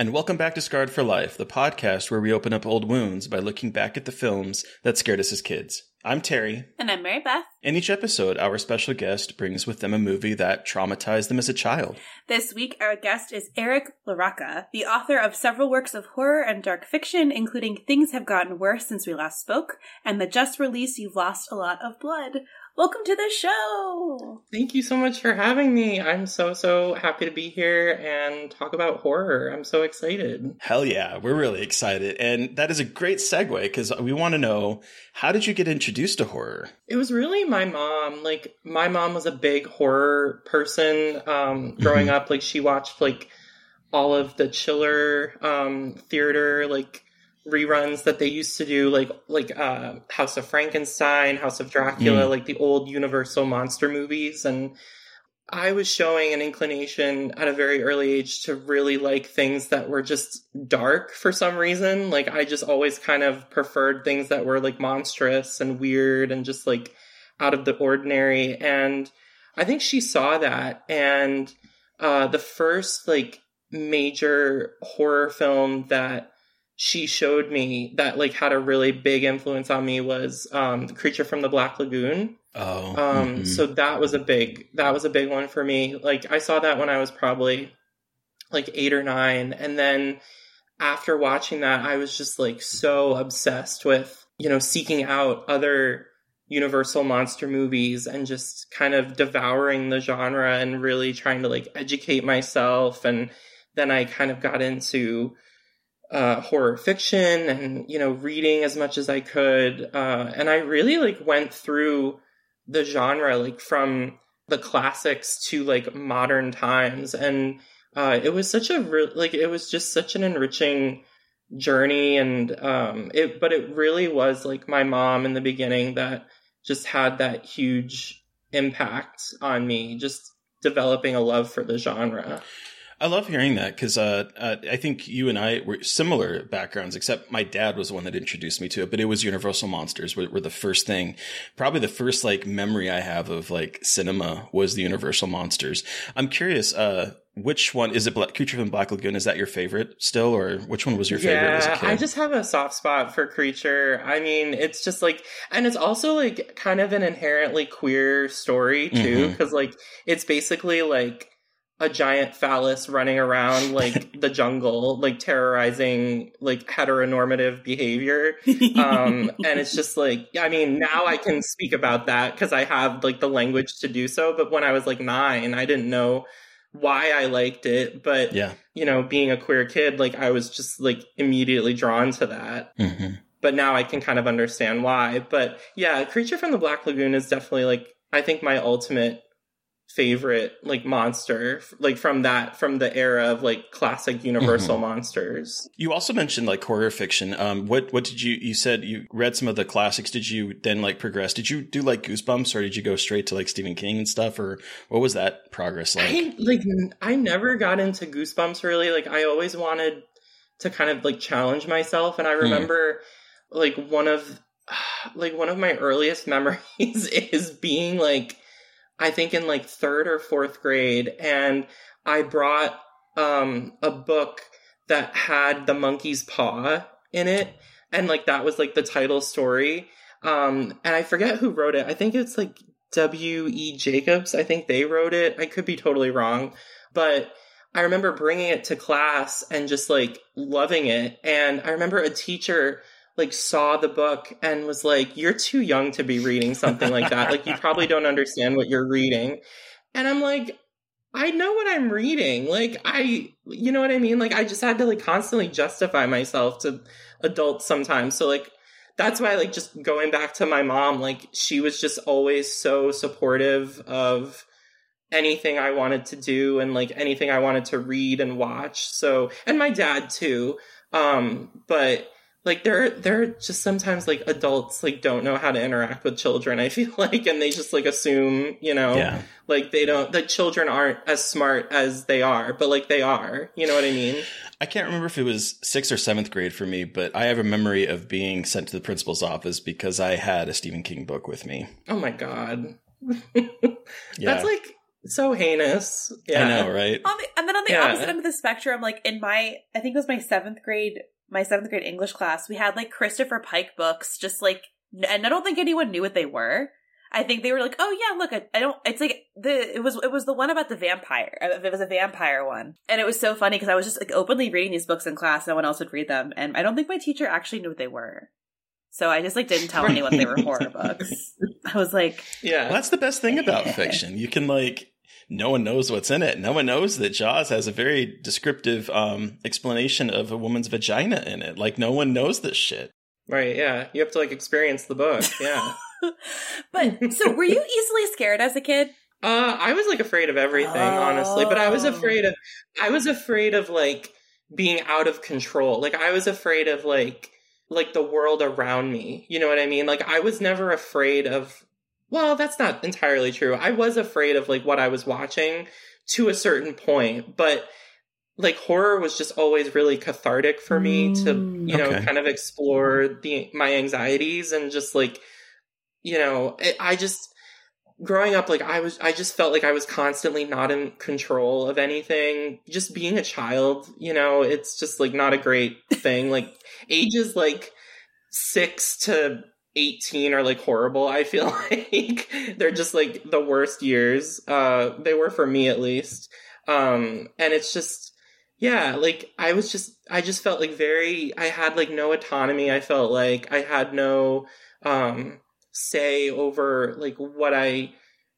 And welcome back to Scarred for Life, the podcast where we open up old wounds by looking back at the films that scared us as kids. I'm Terry. And I'm Mary Beth. In each episode, our special guest brings with them a movie that traumatized them as a child. This week, our guest is Eric LaRocca, the author of several works of horror and dark fiction, including Things Have Gotten Worse Since We Last Spoke and the just release You've Lost a Lot of Blood. Welcome to the show! Thank you so much for having me. I'm so, so happy to be here and talk about horror. I'm so excited. Hell yeah, we're really excited. And that is a great segue because we want to know how did you get introduced to horror? It was really my mom. Like, my mom was a big horror person um, growing Mhm. up. Like, she watched, like, all of the chiller um, theater, like, reruns that they used to do like like uh house of frankenstein house of dracula Mm. like the old universal monster movies and I was showing an inclination at a very early age to really like things that were just dark for some reason. Like I just always kind of preferred things that were like monstrous and weird and just like out of the ordinary. And I think she saw that. And uh, the first like major horror film that she showed me that like had a really big influence on me was um, The Creature from the Black Lagoon. Oh, Um, mhm. so that was a big that was a big one for me. Like I saw that when I was probably like eight or nine, and then after watching that, I was just like so obsessed with you know seeking out other Universal monster movies and just kind of devouring the genre and really trying to like educate myself. And then I kind of got into uh, horror fiction and you know reading as much as I could, uh, and I really like went through the genre like from the classics to like modern times. And uh it was such a re- like it was just such an enriching journey. And um it but it really was like my mom in the beginning that just had that huge impact on me just developing a love for the genre I love hearing that because uh, uh, I think you and I were similar backgrounds, except my dad was the one that introduced me to it. But it was Universal Monsters were, were the first thing, probably the first like memory I have of like cinema was the Universal Monsters. I'm curious, uh, which one is it? Black, Creature from Black Lagoon is that your favorite still, or which one was your favorite as a kid? I just have a soft spot for Creature. I mean, it's just like, and it's also like kind of an inherently queer story too, because like it's basically like a giant phallus running around like the jungle, like terrorizing like heteronormative behavior. Um, and it's just like, I mean, now I can speak about that because I have like the language to do so. But when I was like nine, I didn't know why I liked it, but yeah. you know, being a queer kid, like I was just like immediately drawn to that. hmm But now I can kind of understand why. But yeah, Creature from the Black Lagoon is definitely like I think my ultimate favorite like monster like from that from the era of like classic universal Mhm. monsters You also mentioned like horror fiction. Um, what what did you you said you read some of the classics? Did you then like progress? Did you do like Goosebumps or did you go straight to like Stephen King and stuff, or what was that progress like? I like i never got into Goosebumps really. Like I always wanted to kind of like challenge myself, and I remember like one of like one of my earliest memories is being like I think in like third or fourth grade, and I brought um a book that had the monkey's paw in it, and like that was like the title story. Um, and I forget who wrote it. I think it's like W. E. Jacobs. I think they wrote it. I could be totally wrong, but I remember bringing it to class and just like loving it. And I remember a teacher like saw the book and was like, "You're too young to be reading something like that. Like you probably don't understand what you're reading." And I'm like, I know what I'm reading. Like I, you know what I mean? Like I just had to like constantly justify myself to adults sometimes. So like that's why like just going back to my mom, like she was just always so supportive of anything I wanted to do and like anything I wanted to read and watch. So and my dad too. Um but like there there are just sometimes like adults like don't know how to interact with children, I feel like, and they just like assume, you know, Yeah. like they don't the children aren't as smart as they are, but like they are. You know what I mean? I can't remember if it was sixth or seventh grade for me, but I have a memory of being sent to the principal's office because I had a Stephen King book with me. Oh my god. Yeah. That's like so heinous. Yeah. I know, right? On the, and then on the Yeah. opposite end of the spectrum, like in my, I think it was my seventh grade, my seventh grade English class, we had like Christopher Pike books, just like, and I don't think anyone knew what they were. I think they were like, oh yeah, look, I, I don't. It's like the it was it was the one about the vampire. Uh, It was a vampire one, and it was so funny because I was just like openly reading these books in class. No one else would read them, and I don't think my teacher actually knew what they were. So I just like didn't tell anyone they were horror books. I was like, Yeah. Well, that's the best thing about fiction. You can like no one knows what's in it. No one knows that Jaws has a very descriptive um explanation of a woman's vagina in it. Like no one knows this shit. Right, yeah. You have to like experience the book. Yeah. but so were you easily scared as a kid? Uh, I was like afraid of everything, honestly, but I was Oh. afraid of, I was afraid of like being out of control. Like I was afraid of like, like the world around me. You know what I mean? Like I was never afraid of, well, that's not entirely true. I was afraid of like what I was watching to a certain point, but like horror was just always really cathartic for me to, mm, you know, Okay. kind of explore the, my anxieties and just like, you know, it, I just, growing up like i was i just felt like i was constantly not in control of anything just being a child you know it's just like not a great thing like ages like 6 to 18 are like horrible i feel like. They're just like the worst years. Uh they were for me at least. Um and it's just yeah like i was just i just felt like very i had like no autonomy. I felt like i had no um say over like what I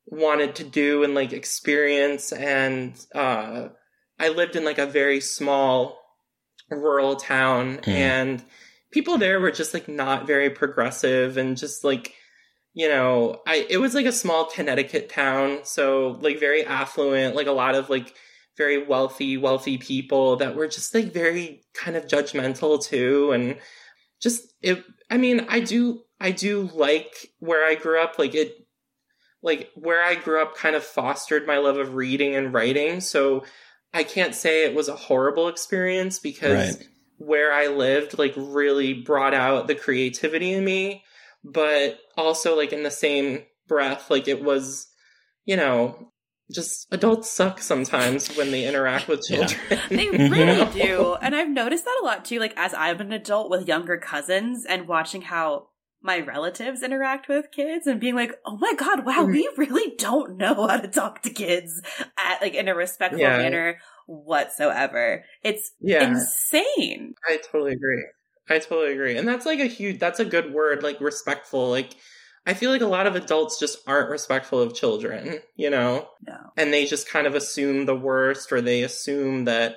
wanted to do and like experience. And uh I lived in like a very small rural town Mm. and people there were just like not very progressive and just like you know I it was like a small Connecticut town so like very affluent like a lot of like very wealthy wealthy people that were just like very kind of judgmental too and just it i mean i do i do like where i grew up like it like where i grew up kind of fostered my love of reading and writing so i can't say it was a horrible experience because Right. Where i lived like really brought out the creativity in me but also like in the same breath like it was you know just adults suck sometimes when they interact with Yeah. children They really do. And I've noticed that a lot too, like as I'm an adult with younger cousins and watching how my relatives interact with kids and being like, oh my god, wow, mm-hmm. we really don't know how to talk to kids at like in a respectful Yeah. manner whatsoever. It's yeah insane. I totally agree. I totally agree. And that's like a huge that's a good word, like respectful. Like I feel like a lot of adults just aren't respectful of children, you know? No. And they just kind of assume the worst or they assume that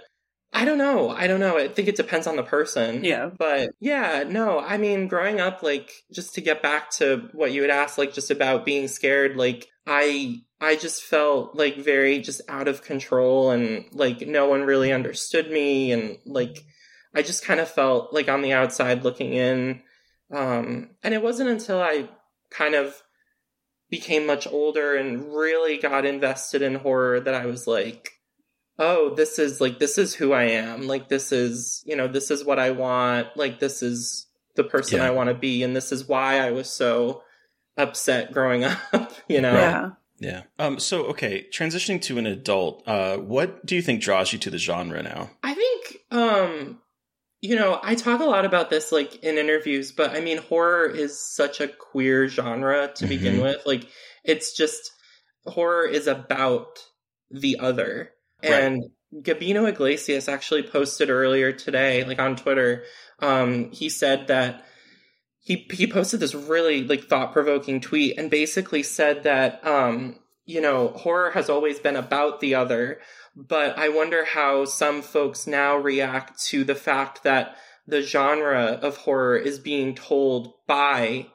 I don't know. I don't know. I think it depends on the person. Yeah. But yeah, no, I mean, growing up, like, just to get back to what you had asked, like, just about being scared, like, I, I just felt like very just out of control and like no one really understood me. And like, I just kind of felt like on the outside looking in. Um, and it wasn't until I kind of became much older and really got invested in horror that I was like, oh, this is like, this is who I am. Like, this is, you know, this is what I want. Like, this is the person Yeah. I want to be. And this is why I was so upset growing up, you know? Yeah. Yeah. Um. So okay, transitioning to an adult. Uh, what do you think draws you to the genre now? I think, um, you know, I talk a lot about this like in interviews, but I mean, horror is such a queer genre to begin Mhm. with. Like, it's just horror is about the other. Right. And Gabino Iglesias actually posted earlier today, like on Twitter, um, he said that he he posted this really like thought provoking tweet and basically said that um, you know horror has always been about the other, but I wonder how some folks now react to the fact that the genre of horror is being told by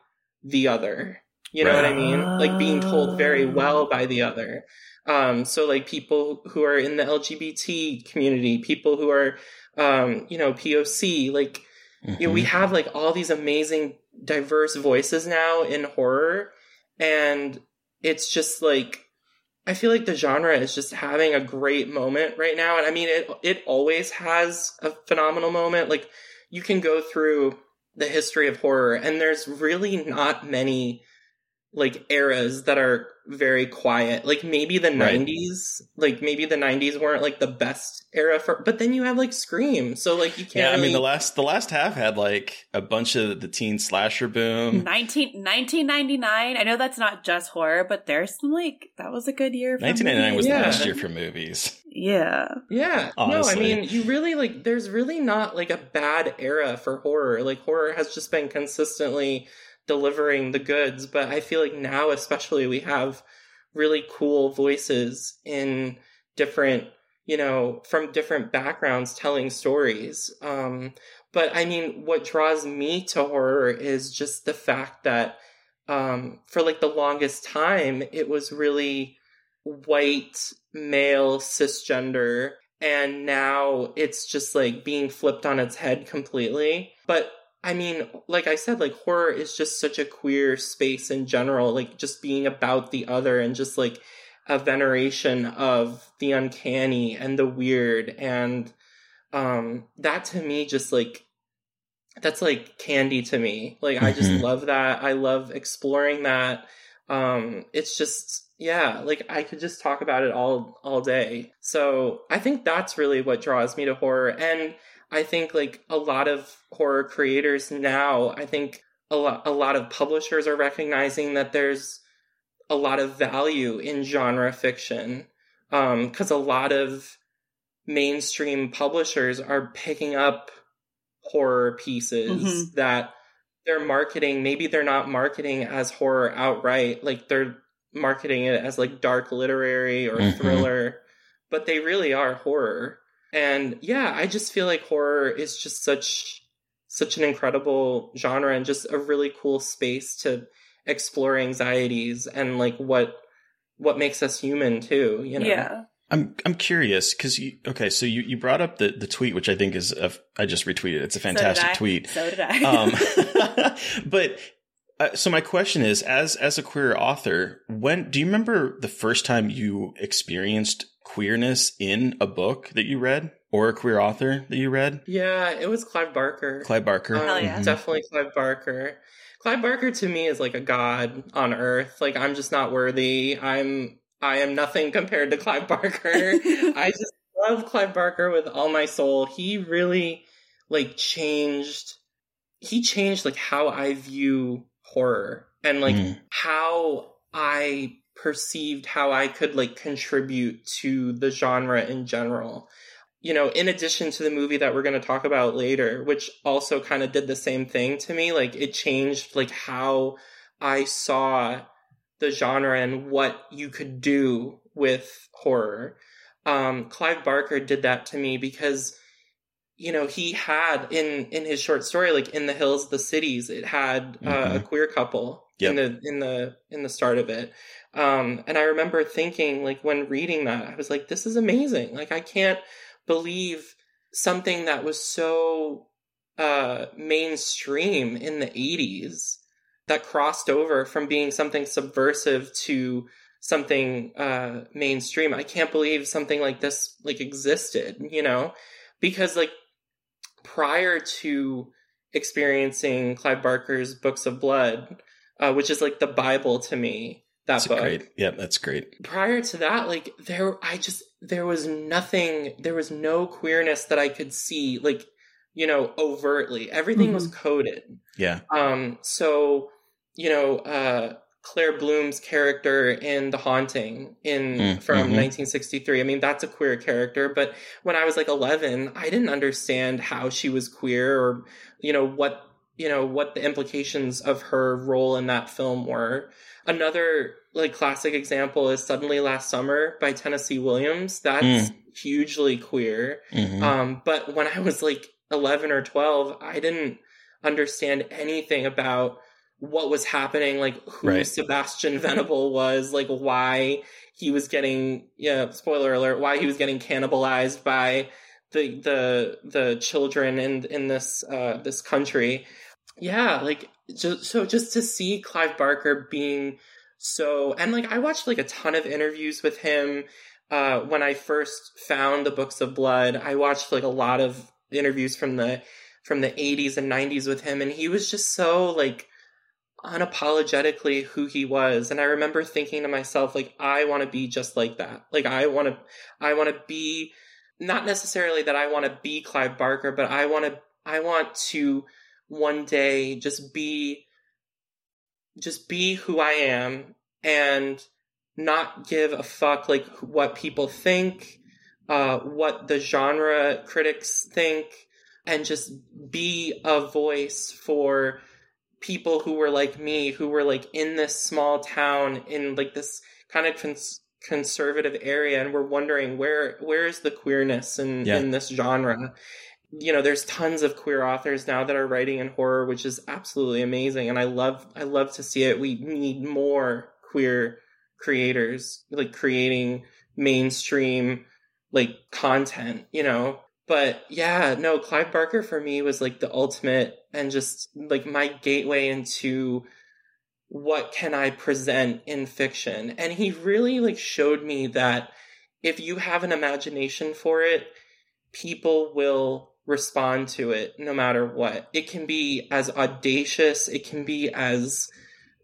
the other. You know what I mean? Like being told very well by the other. Um, so like people who are in the LGBT community, people who are, um, you know, POC, like, you know, we Mm-hmm. have like all these amazing diverse voices now in horror. And it's just like, I feel like the genre is just having a great moment right now. And I mean, it, it always has a phenomenal moment. Like you can go through the history of horror and there's really not many like eras that are very quiet. Like maybe the Right. 90s, like maybe the 90s weren't like the best era for but then you have like Scream. So like you can't Yeah, I mean the last the last half had like a bunch of the teen slasher boom. 19, 1999. I know that's not just horror, but there's some like that was a good year. For 1999 was movies. the Yeah. best year for movies. Yeah. Yeah. Honestly. No, I mean, you really like there's really not like a bad era for horror. Like horror has just been consistently delivering the goods, but I feel like now especially we have really cool voices in different, you know, from different backgrounds telling stories. Um but I mean, what draws me to horror is just the fact that um for like the longest time it was really white male cisgender and now it's just like being flipped on its head completely but i mean like i said like horror is just such a queer space in general like just being about the other and just like a veneration of the uncanny and the weird. And um that to me just like that's like candy to me. Like i just Mhm. love that. I love exploring that. Um it's just yeah like i could just talk about it all all day. So i think that's really what draws me to horror. And i think like a lot of horror creators now i think a lot a lot of publishers are recognizing that there's a lot of value in genre fiction um cuz a lot of mainstream publishers are picking up horror pieces Mhm. that they're marketing maybe they're not marketing as horror outright like they're marketing it as like dark literary or Mhm. thriller but they really are horror and yeah i just feel like horror is just such such an incredible genre and just a really cool space to explore anxieties and like what what makes us human too you know Yeah. I'm I'm curious because you okay, so you, you brought up the, the tweet, which I think is a, I just retweeted. It's a fantastic so did I. tweet. So did I. um, but uh, so my question is, as as a queer author, when do you remember the first time you experienced queerness in a book that you read or a queer author that you read? yeah it was clive barker Clive Barker. Um, Hell yeah. Mhm. Definitely Clive Barker. Clive Barker to me is like a god on earth. Like I'm just not worthy. I'm I am nothing compared to Clive Barker. I just love Clive Barker with all my soul. He really like changed he changed like how I view horror and like Mm. how I perceived how I could like contribute to the genre in general you know, in addition to the movie that we're going to talk about later, which also kind of did the same thing to me, like it changed like how I saw the genre and what you could do with horror. Um, Clive Barker did that to me because you know he had in in his short story like in the hills the cities it had uh, a Mhm. queer couple Yep. in the in the in the start of it um and i remember thinking like when reading that i was like this is amazing. Like i can't believe something that was so uh mainstream in the 80s that crossed over from being something subversive to something uh mainstream. I can't believe something like this like existed you know? Because like prior to experiencing clive barker's books of blood uh, which is like the bible to me that That's book great. Yeah, that's great. prior to that like there i just there was nothing there was no queerness that i could see like you know overtly everything was coded Yeah. um so you know uh claire bloom's character in the haunting in Mm, from mhm. 1963 i mean that's a queer character but when i was like 11 i didn't understand how she was queer or you know what you know what the implications of her role in that film were another like classic example is suddenly last summer by tennessee williams that's hugely queer Mhm. um, but when I was like 11 or 12, I didn't understand anything about what was happening, like who Right. Sebastian Venable was, like why he was getting, yeah, spoiler alert, why he was getting cannibalized by the, the, the children in, in this, uh, this country. Yeah, like, just, so just to see Clive Barker being so, and like, I watched like a ton of interviews with him uh, when I first found the books of blood, I watched like a lot of interviews from the from the 80s and 90s with him, and he was just so like unapologetically who he was. And I remember thinking to myself, like, I want to be just like that. Like, I want to, I want to be not necessarily that I want to be Clive Barker, but I want to, I want to one day just be, just be who I am and not give a fuck like what people think, uh, what the genre critics think, and just be a voice for people who were like me, who were like in this small town in like this kind of cons- conservative area, and we're wondering where where is the queerness in Yeah. in this genre. You know, there's tons of queer authors now that are writing in horror, which is absolutely amazing, and I love I love to see it. We need more queer creators like creating mainstream like content, you know. But yeah, no, Clive Barker for me was like the ultimate and just like my gateway into what can I present in fiction. And he really like showed me that if you have an imagination for it, people will respond to it no matter what. It can be as audacious, it can be as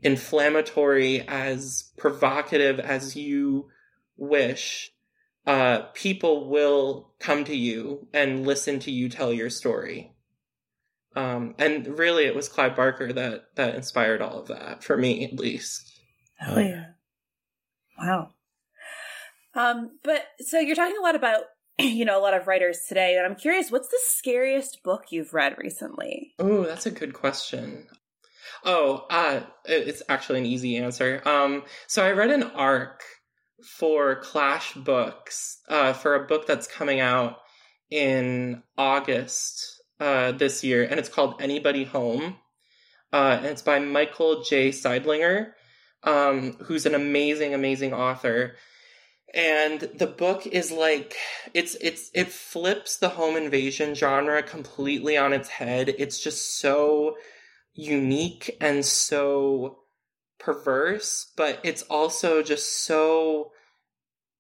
inflammatory, as provocative as you wish. Uh, people will come to you and listen to you tell your story. Um, and really, it was Clive Barker that that inspired all of that for me, at least. Hell yeah. Wow. Um, but so you're talking a lot about, you know, a lot of writers today, and I'm curious, what's the scariest book you've read recently? Oh, that's a good question. Oh, uh, it's actually an easy answer. Um, so I read an arc for Clash Books, uh, for a book that's coming out in August, uh, this year, and it's called Anybody Home. Uh, and it's by Michael J. Seidlinger, um, who's an amazing, amazing author. And the book is like it's it's it flips the home invasion genre completely on its head. It's just so unique and so perverse, but it's also just so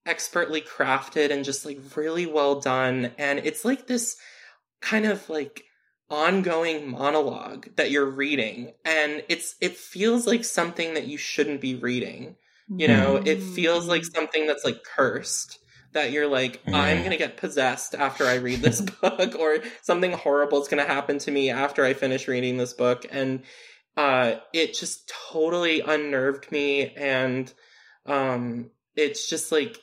expertly crafted and just like really well done. And it's like this kind of like ongoing monologue that you're reading and it's it feels like something that you shouldn't be reading you know it feels like something that's like cursed that you're like i'm Mm. gonna get possessed after i read this book or something horrible is gonna happen to me after i finish reading this book and uh it just totally unnerved me and um it's just like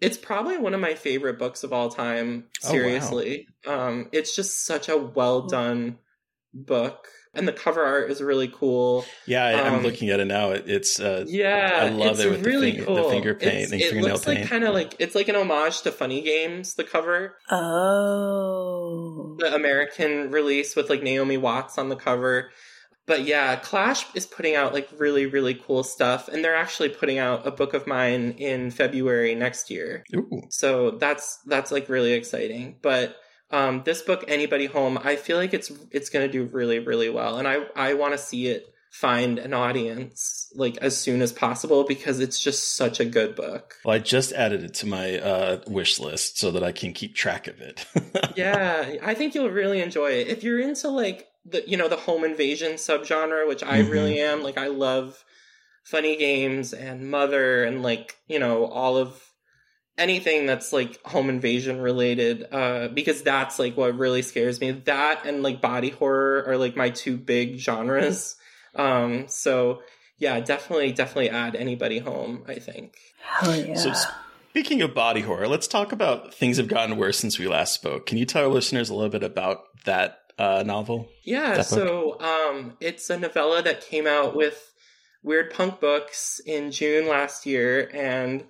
it's probably one of my favorite books of all time Oh, wow. seriously um it's just such a well done book and the cover art is really cool. Yeah, I, I'm Um, looking at it now. It, it's uh, Yeah, I love it's it with the really cool. the finger paint It's- and it fingernail looks like kind of like it's like an homage to Funny Games. The cover, Oh. the American release with like Naomi Watts on the cover. But yeah, Clash is putting out like really, really cool stuff, and they're actually putting out a book of mine in February next year. Ooh. So that's that's like really exciting. But um, this book, Anybody Home, I feel like it's it's going to do really, really well, and I I want to see it find an audience like as soon as possible because it's just such a good book. Well, I just added it to my uh, wish list so that I can keep track of it. yeah, I think you'll really enjoy it. If you're into like the you know the home invasion subgenre, which I Mhm. really am, like I love funny games and mother and like, you know, all of anything that's like home invasion related uh because that's like what really scares me. That and like body horror are like my two big genres. Um so yeah, definitely definitely add anybody home, I think. Hell yeah. So speaking of body horror, let's talk about things have gotten worse since we last spoke. Can you tell our listeners a little bit about that uh, novel? Yeah, That so um, it's a novella that came out with Weird Punk Books in June last year, and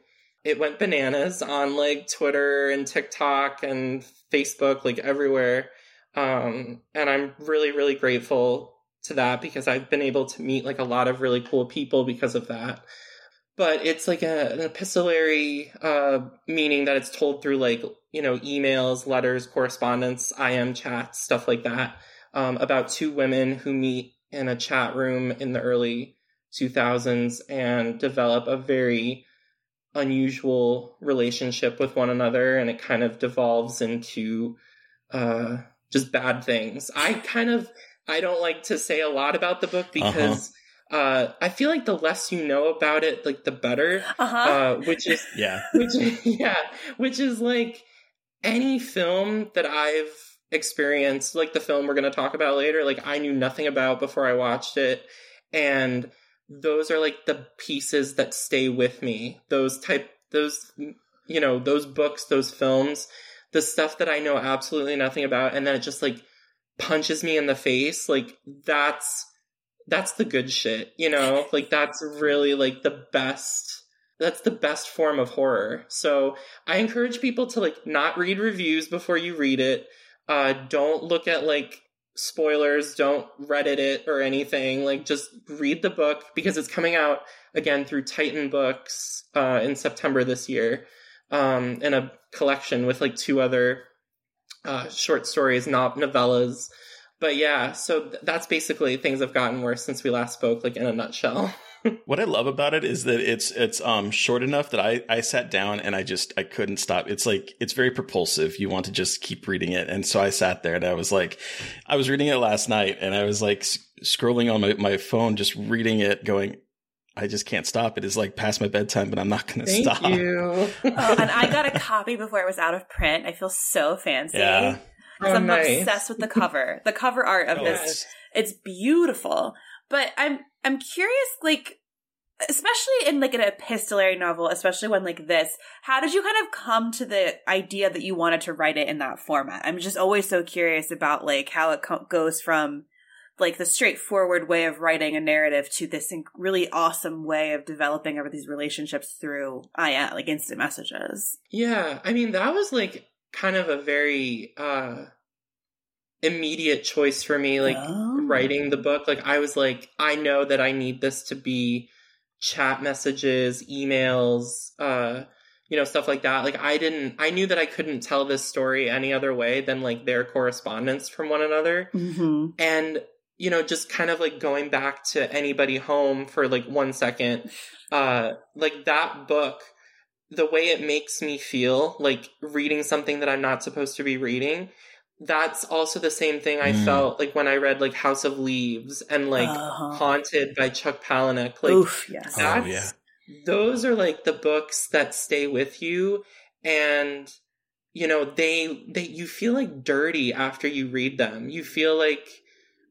it went bananas on like Twitter and TikTok and Facebook, like everywhere. Um, and I'm really, really grateful to that because I've been able to meet like a lot of really cool people because of that. But it's like a, an epistolary uh, meaning that it's told through like you know emails, letters, correspondence, IM chats, stuff like that um, about two women who meet in a chat room in the early 2000s and develop a very unusual relationship with one another and it kind of devolves into uh, just bad things i kind of i don't like to say a lot about the book because uh i feel like the less you know about it like the better Uh-huh. uh, which is Yeah. which yeah which is like any film that i've experienced like the film we're going to talk about later like i knew nothing about before i watched it and those are like the pieces that stay with me. Those type those you know those books those films the stuff that i know absolutely nothing about and then it just like punches me in the face like that's that's the good shit you know? Like that's really like the best that's the best form of horror. So i encourage people to like not read reviews before you read it. Uh don't look at like spoilers don't reddit it or anything like just read the book because it's coming out again through titan books uh in september this year um in a collection with like two other uh short stories not novellas. But yeah so th- that's basically things have gotten worse since we last spoke like in a nutshell What I love about it is that it's it's um short enough that I I sat down and I just I couldn't stop. It's like it's very propulsive. You want to just keep reading it, and so I sat there and I was like, I was reading it last night, and I was like scrolling on my my phone, just reading it, going. I just can't stop. It is like past my bedtime, but I'm not going to thank stop. you oh, and I got a copy before it was out of print. I feel so fancy. Yeah. 'Cause Oh, I'm nice. obsessed with the cover. The cover art of Oh, this it's- it's beautiful. But I'm I'm curious, like especially in like an epistolary novel, especially one like this, how did you kind of come to the idea that you wanted to write it in that format? I'm just always so curious about like how it co- goes from like the straightforward way of writing a narrative to this really awesome way of developing over these relationships through I like instant messages. Yeah, I mean that was like kind of a very uh immediate choice for me like Oh. writing the book. Like I was like I know that I need this to be chat messages, emails, uh you know stuff like that. Like I didn't I knew that I couldn't tell this story any other way than like their correspondence from one another Mm-hmm. and you know just kind of like going back to anybody home for like one second uh like that book the way it makes me feel like reading something that i'm not supposed to be reading that's also the same thing i Mm. felt like when i read like house of leaves and like Uh-huh. haunted by chuck palahniuk like Oof, yes. Oh, that's yeah. those are like the books that stay with you and you know they they you feel like dirty after you read them you feel like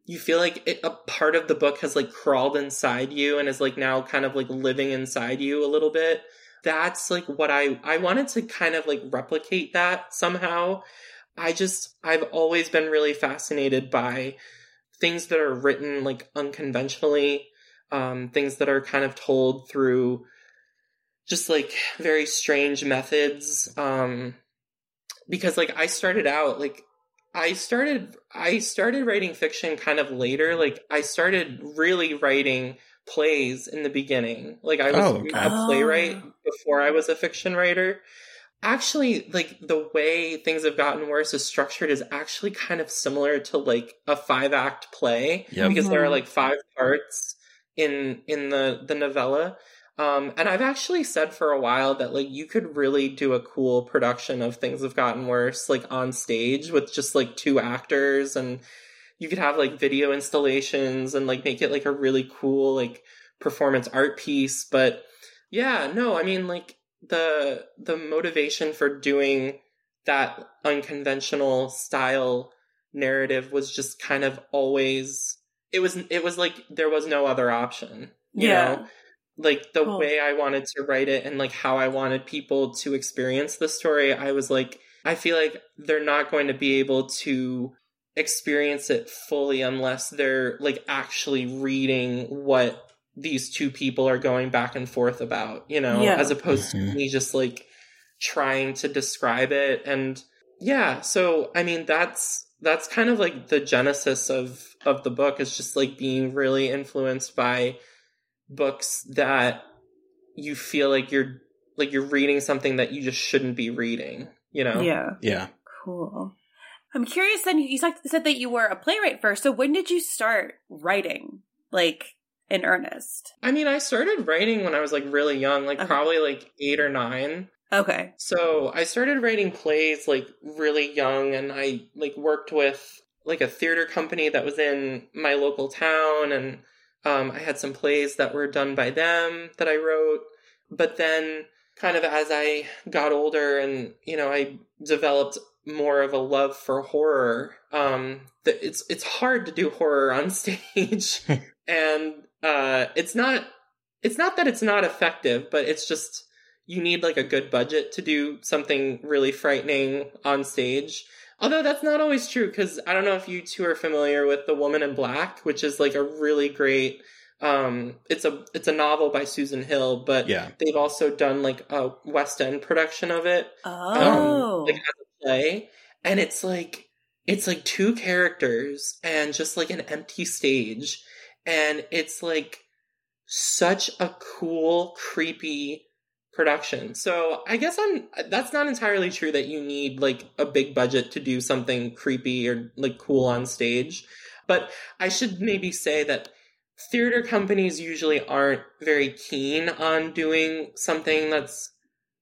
you feel like it, a part of the book has like crawled inside you and is like now kind of like living inside you a little bit that's like what i i wanted to kind of like replicate that somehow i just i've always been really fascinated by things that are written like unconventionally, um, things that are kind of told through just like very strange methods. Um, because like I started out like I started I started writing fiction kind of later. Like I started really writing plays in the beginning. Like I was Oh, okay. a playwright before I was a fiction writer. Actually, like the way things have gotten worse is structured is actually kind of similar to like a five act play Yep. because there are Mhm. like five parts in in the the novella. Um, and I've actually said for a while that like you could really do a cool production of Things Have Gotten Worse, like on stage with just like two actors, and you could have like video installations and like make it like a really cool like performance art piece. But yeah, no, I mean like the the motivation for doing that unconventional style narrative was just kind of always it was it was like there was no other option. You Yeah. know? like the way I wanted to write it and like how I wanted people to experience the story, I was like, I feel like they're not going to be able to experience it fully unless they're like actually reading what these two people are going back and forth about, you know, Yeah. as opposed to Mhm. me just like trying to describe it and yeah, so I mean that's that's kind of like the genesis of of the book is just like being really influenced by books that you feel like you're like you're reading something that you just shouldn't be reading, you know? Yeah. Yeah. Cool. I'm curious then, you said said that you were a playwright first. So when did you start writing, like, in earnest? I mean, I started writing when I was like really young, like Okay. probably like 8 or 9. Okay. So, I started writing plays like really young and I like worked with like a theater company that was in my local town and um I had some plays that were done by them that I wrote. But then kind of as I got older and you know, I developed more of a love for horror. Um th- it's it's hard to do horror on stage and uh it's not it's not that it's not effective, but it's just you need like a good budget to do something really frightening on stage. Although that's not always true because I don't know if you two are familiar with The Woman in Black, which is like a really great um it's a it's a novel by Susan Hill, but Yeah. they've also done like a West End production of it Oh. like as a play and it's like it's like two characters and just like an empty stage and it's like such a cool creepy production so i guess i'm that's not entirely true that you need like a big budget to do something creepy or like cool on stage but i should maybe say that theater companies usually aren't very keen on doing something that's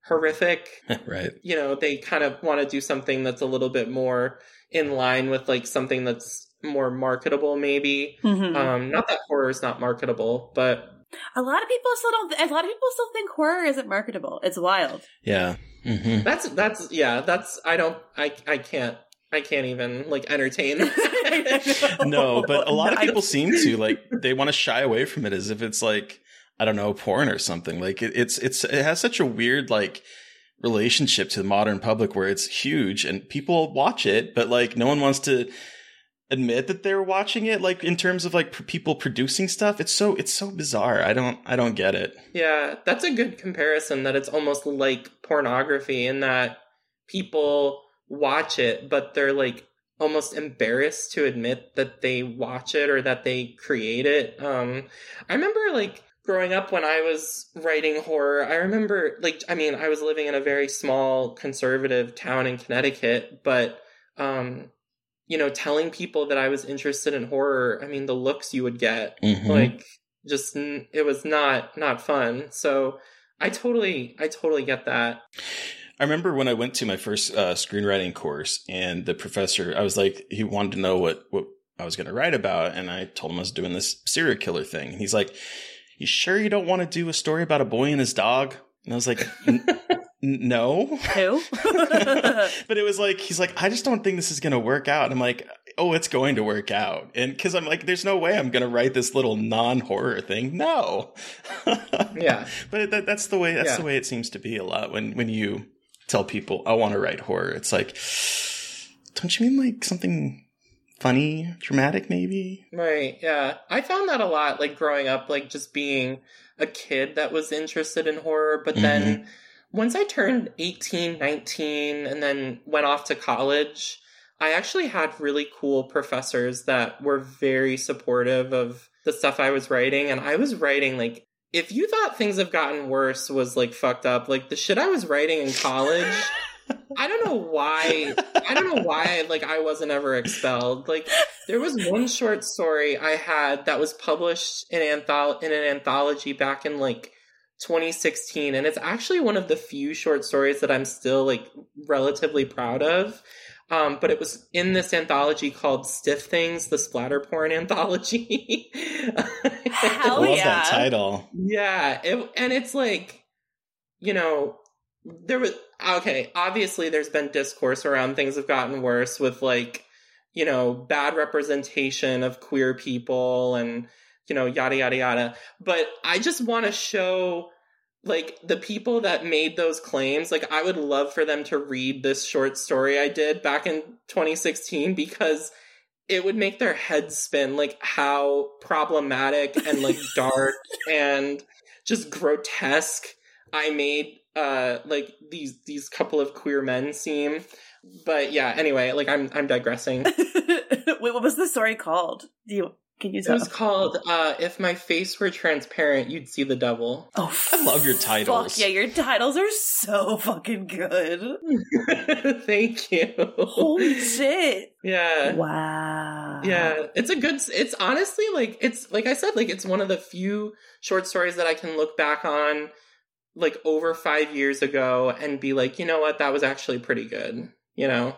horrific right. you know they kind of want to do something that's a little bit more in line with like something that's more marketable maybe Mhm. um not that horror is not marketable but a lot of people still don't. A lot of people still think horror isn't marketable. It's wild. Yeah. hmm that's that's yeah that's i don't i i can't i can't even like entertain No, but a lot of people seem to like they want to shy away from it as if it's like I don't know porn or something. Like it, it's it's it has such a weird like relationship to the modern public where it's huge and people watch it, but like no one wants to admit that they're watching it. Like in terms of like people producing stuff, it's so it's so bizarre. I don't I don't get it. yeah that's a good comparison that it's almost like pornography in that people watch it but they're like almost embarrassed to admit that they watch it or that they create it um i remember like growing up when i was writing horror i remember like i mean i was living in a very small conservative town in connecticut but um you know telling people that i was interested in horror i mean the looks you would get Mhm. like just it was not not fun so i totally i totally get that I remember when I went to my first uh, screenwriting course, and the professor, I was like, he wanted to know what what I was going to write about, and I told him I was doing this serial killer thing, and he's like, "You sure you don't want to do a story about a boy and his dog?" And I was like, "N- "No." Who? but it was like he's like, "I just don't think this is going to work out." And I'm like, "Oh, it's going to work out," and because I'm like, "There's no way I'm going to write this little non-horror thing." No. yeah But that, that's the way. That's Yeah. the way it seems to be a lot when when you tell people I want to write horror. It's like, don't you mean like something funny, dramatic, maybe. Right, yeah. I found that a lot, like growing up, like just being a kid that was interested in horror. But then mm-hmm. Once I turned 18, 19, and then went off to college, I actually had really cool professors that were very supportive of the stuff I was writing. And I was writing, like, if you thought things have gotten worse was like fucked up, like the shit I was writing in college. I don't know why. I don't know why. Like I wasn't ever expelled. Like there was one short story I had that was published in in an anthology back in like 2016, and it's actually one of the few short stories that I'm still like relatively proud of. Um, but it was in this anthology called Stiff Things, the splatter porn anthology. Hell I love yeah. that title. Yeah, it, and it's like, you know, there was okay. Obviously, there's been discourse around things have gotten worse with like, you know, bad representation of queer people and you know, yada yada yada. But I just want to show like the people that made those claims. Like, I would love for them to read this short story I did back in 2016 because it would make their heads spin like how problematic and like dark and just grotesque I made uh like these these couple of queer men seem. But yeah, anyway, like I'm I'm digressing. Wait, what was the story called? Do you can you It was called uh If My Face Were Transparent, You'd See the Devil. oh, I love your titles. Fuck yeah, your titles are so fucking good. Thank you. Holy shit! Yeah. Wow. Yeah, it's a good. It's honestly like it's like I said, like it's one of the few short stories that I can look back on, like over five years ago, and be like, you know what, that was actually pretty good. You know,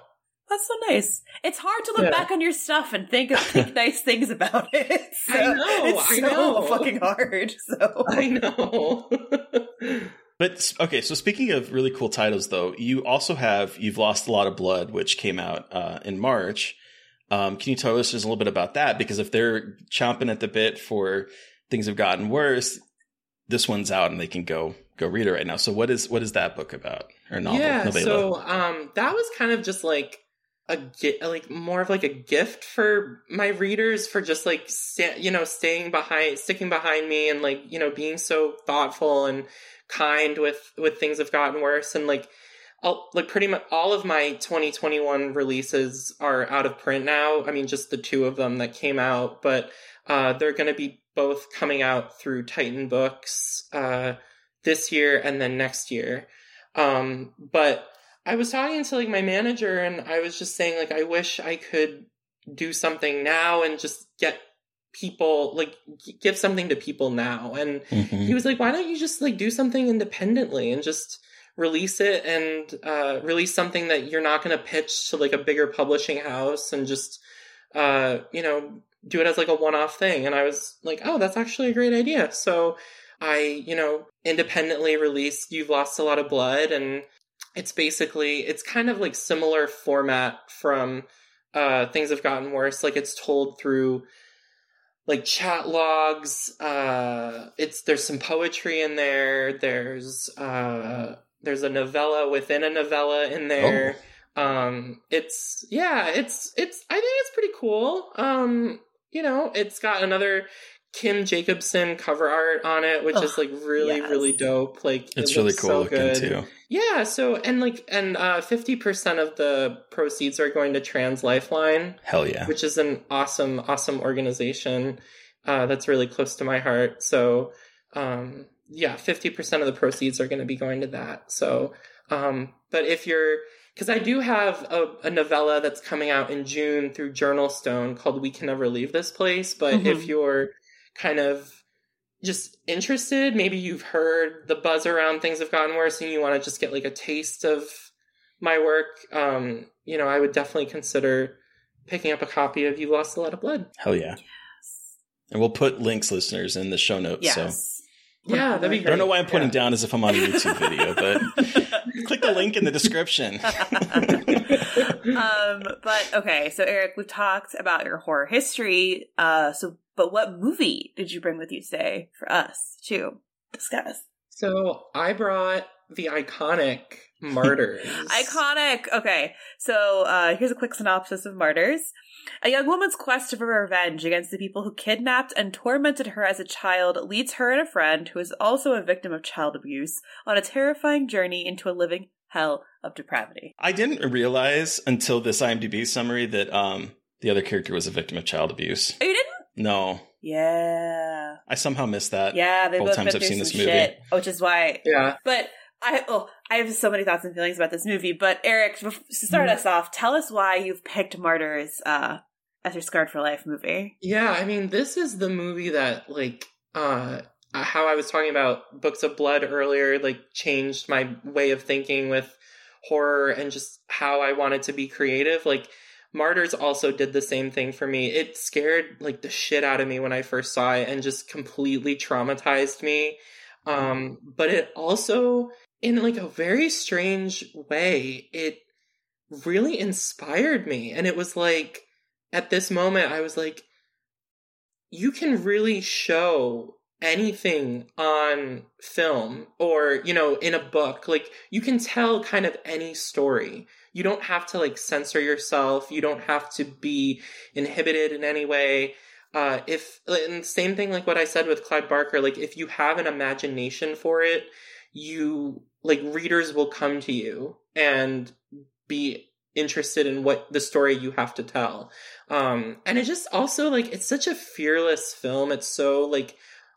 That's so nice. It's hard to look Yeah. back on your stuff and think think nice things about it. So I know, It's I so know. fucking hard. So I know. But okay, so speaking of really cool titles, though, you also have "You've Lost a Lot of Blood," which came out uh, in March. Um, can you tell us just a little bit about that? Because if they're chomping at the bit for things have gotten worse, this one's out and they can go go read it right now. So what is what is that book about or novel? yeah. novella? So um, that was kind of just like a like more of like a gift for my readers for just like you know staying behind sticking behind me and like you know being so thoughtful and kind with with things have gotten worse. And like all, like pretty much all of my 2021 releases are out of print now. I mean just the two of them that came out. But uh they're going to be both coming out through titan books uh this year and then next year. Um but i was talking to like my manager and i was just saying like i wish i could do something now and just get people like give something to people now. And Mhm. he was like why don't you just like do something independently and just release it and uh release something that you're not going to pitch to like a bigger publishing house and just uh you know do it as like a one-off thing. And i was like oh that's actually a great idea. So i you know independently released you've lost a lot of blood and it's basically it's kind of like similar format from uh things have gotten worse. Like it's told through like chat logs uh it's there's some poetry in there there's uh there's a novella within a novella in there. Um it's yeah it's it's i think it's pretty cool. Um you know it's got another kim Jakobsson cover art on it which is like really yes. really dope like it it's really cool so looking good. too. yeah so and like and uh 50% of the proceeds are going to trans lifeline Hell yeah! which is an awesome, awesome organization uh, that's really close to my heart. So, um, yeah, 50% of the proceeds are going to be going to that. So, um, but if you're, because I do have a, a novella that's coming out in June through JournalStone called We Can Never Leave This Place. But Mhm. if you're kind of just interested, maybe you've heard the buzz around things have gotten worse and you want to just get like a taste of my work, um, you know, I would definitely consider picking up a copy of You Lost a Lot of Blood. Hell yeah! And we'll put links, listeners, in the show notes. So. Yeah, that'd be great. I don't know why I'm putting Yeah. down as if I'm on a YouTube video, but click the link in the description. um, but okay, so Eric, we've talked about your horror history. Uh, so, but what movie did you bring with you today for us to discuss? So I brought the iconic Martyrs. Iconic. Okay, so uh, here's a quick synopsis of Martyrs. A young woman's quest for revenge against the people who kidnapped and tormented her as a child leads her and a friend, who is also a victim of child abuse, on a terrifying journey into a living hell of depravity. I didn't realize until this IMDb summary that um the other character was a victim of child abuse. Oh, you didn't? No, Yeah. I somehow missed that. Yeah, they both both times I've seen this movie. shit, which is why. Yeah. But I oh I have so many thoughts and feelings about this movie. But Eric, to start us off, tell us why you've picked Martyrs uh, as your Scarred for Life movie. Yeah, I mean, this is the movie that, like, uh, how I was talking about Books of Blood earlier, like, changed my way of thinking with horror and just how I wanted to be creative. Like, Martyrs also did the same thing for me. It scared, like, the shit out of me when I first saw it and just completely traumatized me. Um, but it also, in, like, a very strange way, it really inspired me. And it was like, at this moment, I was like, you can really show anything on film or, you know, in a book. Like, you can tell kind of any story. You don't have to, like, censor yourself. You don't have to be inhibited in any way. Uh, if, and same thing like what I said with Clive Barker, like, if you have an imagination for it, you, like, readers will come to you and be interested in what the story you have to tell. Um, and it just also like it's such a fearless film. It's so like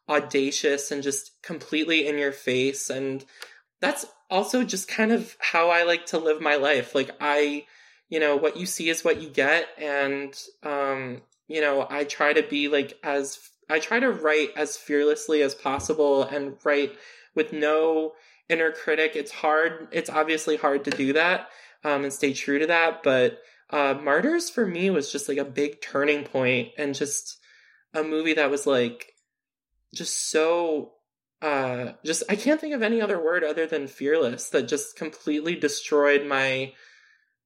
audacious and just completely in your face. And that's also just kind of how I like to live my life. Like I, you know, what you see is what you get. And, um, you know, I try to be like as, I try to write as fearlessly as possible and write with no inner critic. It's hard. It's obviously hard to do that um, and stay true to that. But uh, Martyrs for me was just like a big turning point and just a movie that was like just so uh just I can't think of any other word other than fearless that just completely destroyed my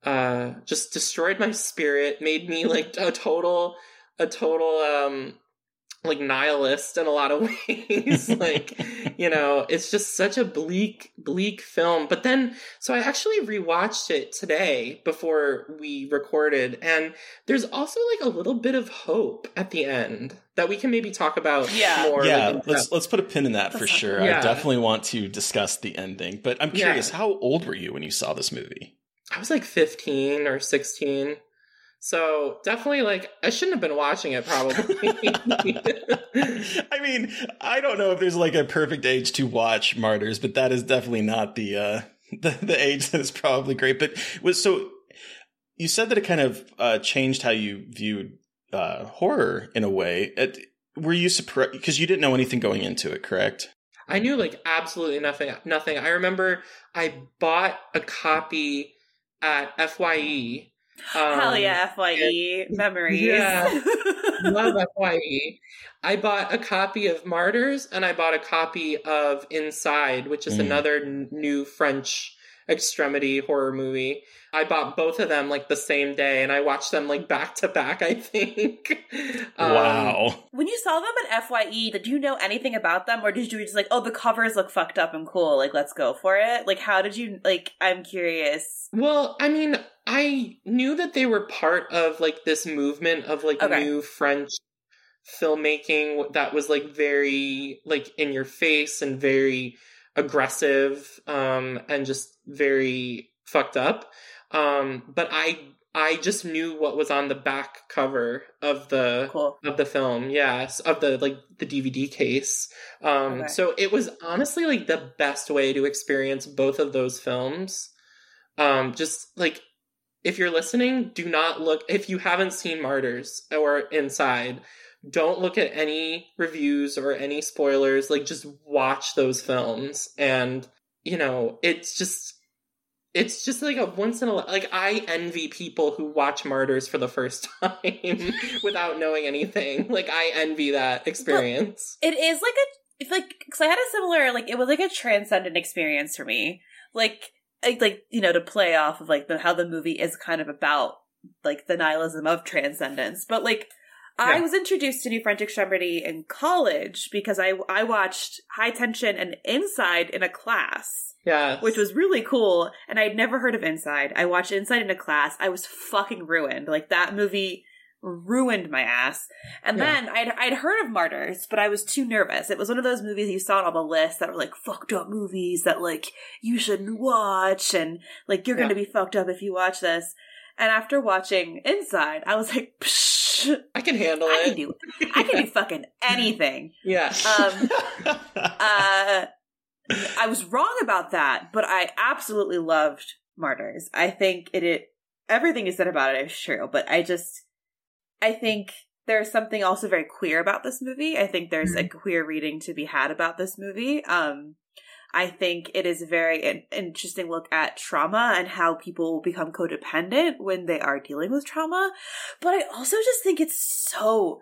uh just destroyed my spirit, made me like a total a total um like nihilist in a lot of ways like you know it's just such a bleak bleak film. But then so i actually rewatched it today before we recorded and there's also like a little bit of hope at the end that we can maybe talk about Yeah. more yeah, like, let's depth. let's put a pin in that for sure. about it. I definitely want to discuss the ending, but I'm Yeah. curious, how old were you when you saw this movie? i was like 15 or 16 so definitely like i shouldn't have been watching it probably I mean, I don't know if there's like a perfect age to watch Martyrs, but that is definitely not the uh the, the age that is probably great. But was so you said that it kind of uh changed how you viewed uh horror in a way. It, were you surprised because you didn't know anything going into it, correct? I knew like absolutely nothing. Nothing. I remember I bought a copy at Fye. Um, Hell yeah, Fye memories. Yeah. love Fye. I bought a copy of Martyrs and I bought a copy of Inside, which is Mm. another n- new French extremity horror movie. I bought both of them like the same day and I watched them like back to back, I think. Um, wow. When you saw them at Fye, did you know anything about them, or did you just like, oh, the covers look fucked up and cool, like let's go for it? Like, how did you like? I'm curious. Well, I mean, I knew that they were part of like this movement of like Okay. new French filmmaking that was like very like in your face and very aggressive um and just very fucked up. Um but I I just knew what was on the back cover of the Cool. of the film yes of the like the dvd case um Okay. so it was honestly like the best way to experience both of those films um just like if you're listening do not look if you haven't seen martyrs or inside don't look at any reviews or any spoilers like just watch those films and you know it's just it's just like a once in a like I envy people who watch Martyrs for the first time without knowing anything. Like I envy that experience. It is like a it's like because I had a similar like it was like a transcendent experience for me. Like like, like you know to play off of like the how the movie is kind of about like the nihilism of transcendence, but like I was introduced to New French Extremity in college because I I watched High Tension and Inside in a class, Yeah. which was really cool. And I'd never heard of Inside. I watched Inside in a class. I was fucking ruined. Like that movie ruined my ass. And Yeah. then I'd I'd heard of Martyrs, but I was too nervous. It was one of those movies you saw on all the lists that were like fucked up movies that like you shouldn't watch and like you're Yeah. gonna be fucked up if you watch this. And after watching Inside, I was like, Psh, I can handle I it. can do I can do fucking anything. Yeah. Um uh I was wrong about that, but I absolutely loved Martyrs. I think it, it everything you said about it is true, but I just I think there's something also very queer about this movie. I think there's a queer reading to be had about this movie. Um I think it is a very in- interesting look at trauma and how people become codependent when they are dealing with trauma. But I also just think it's so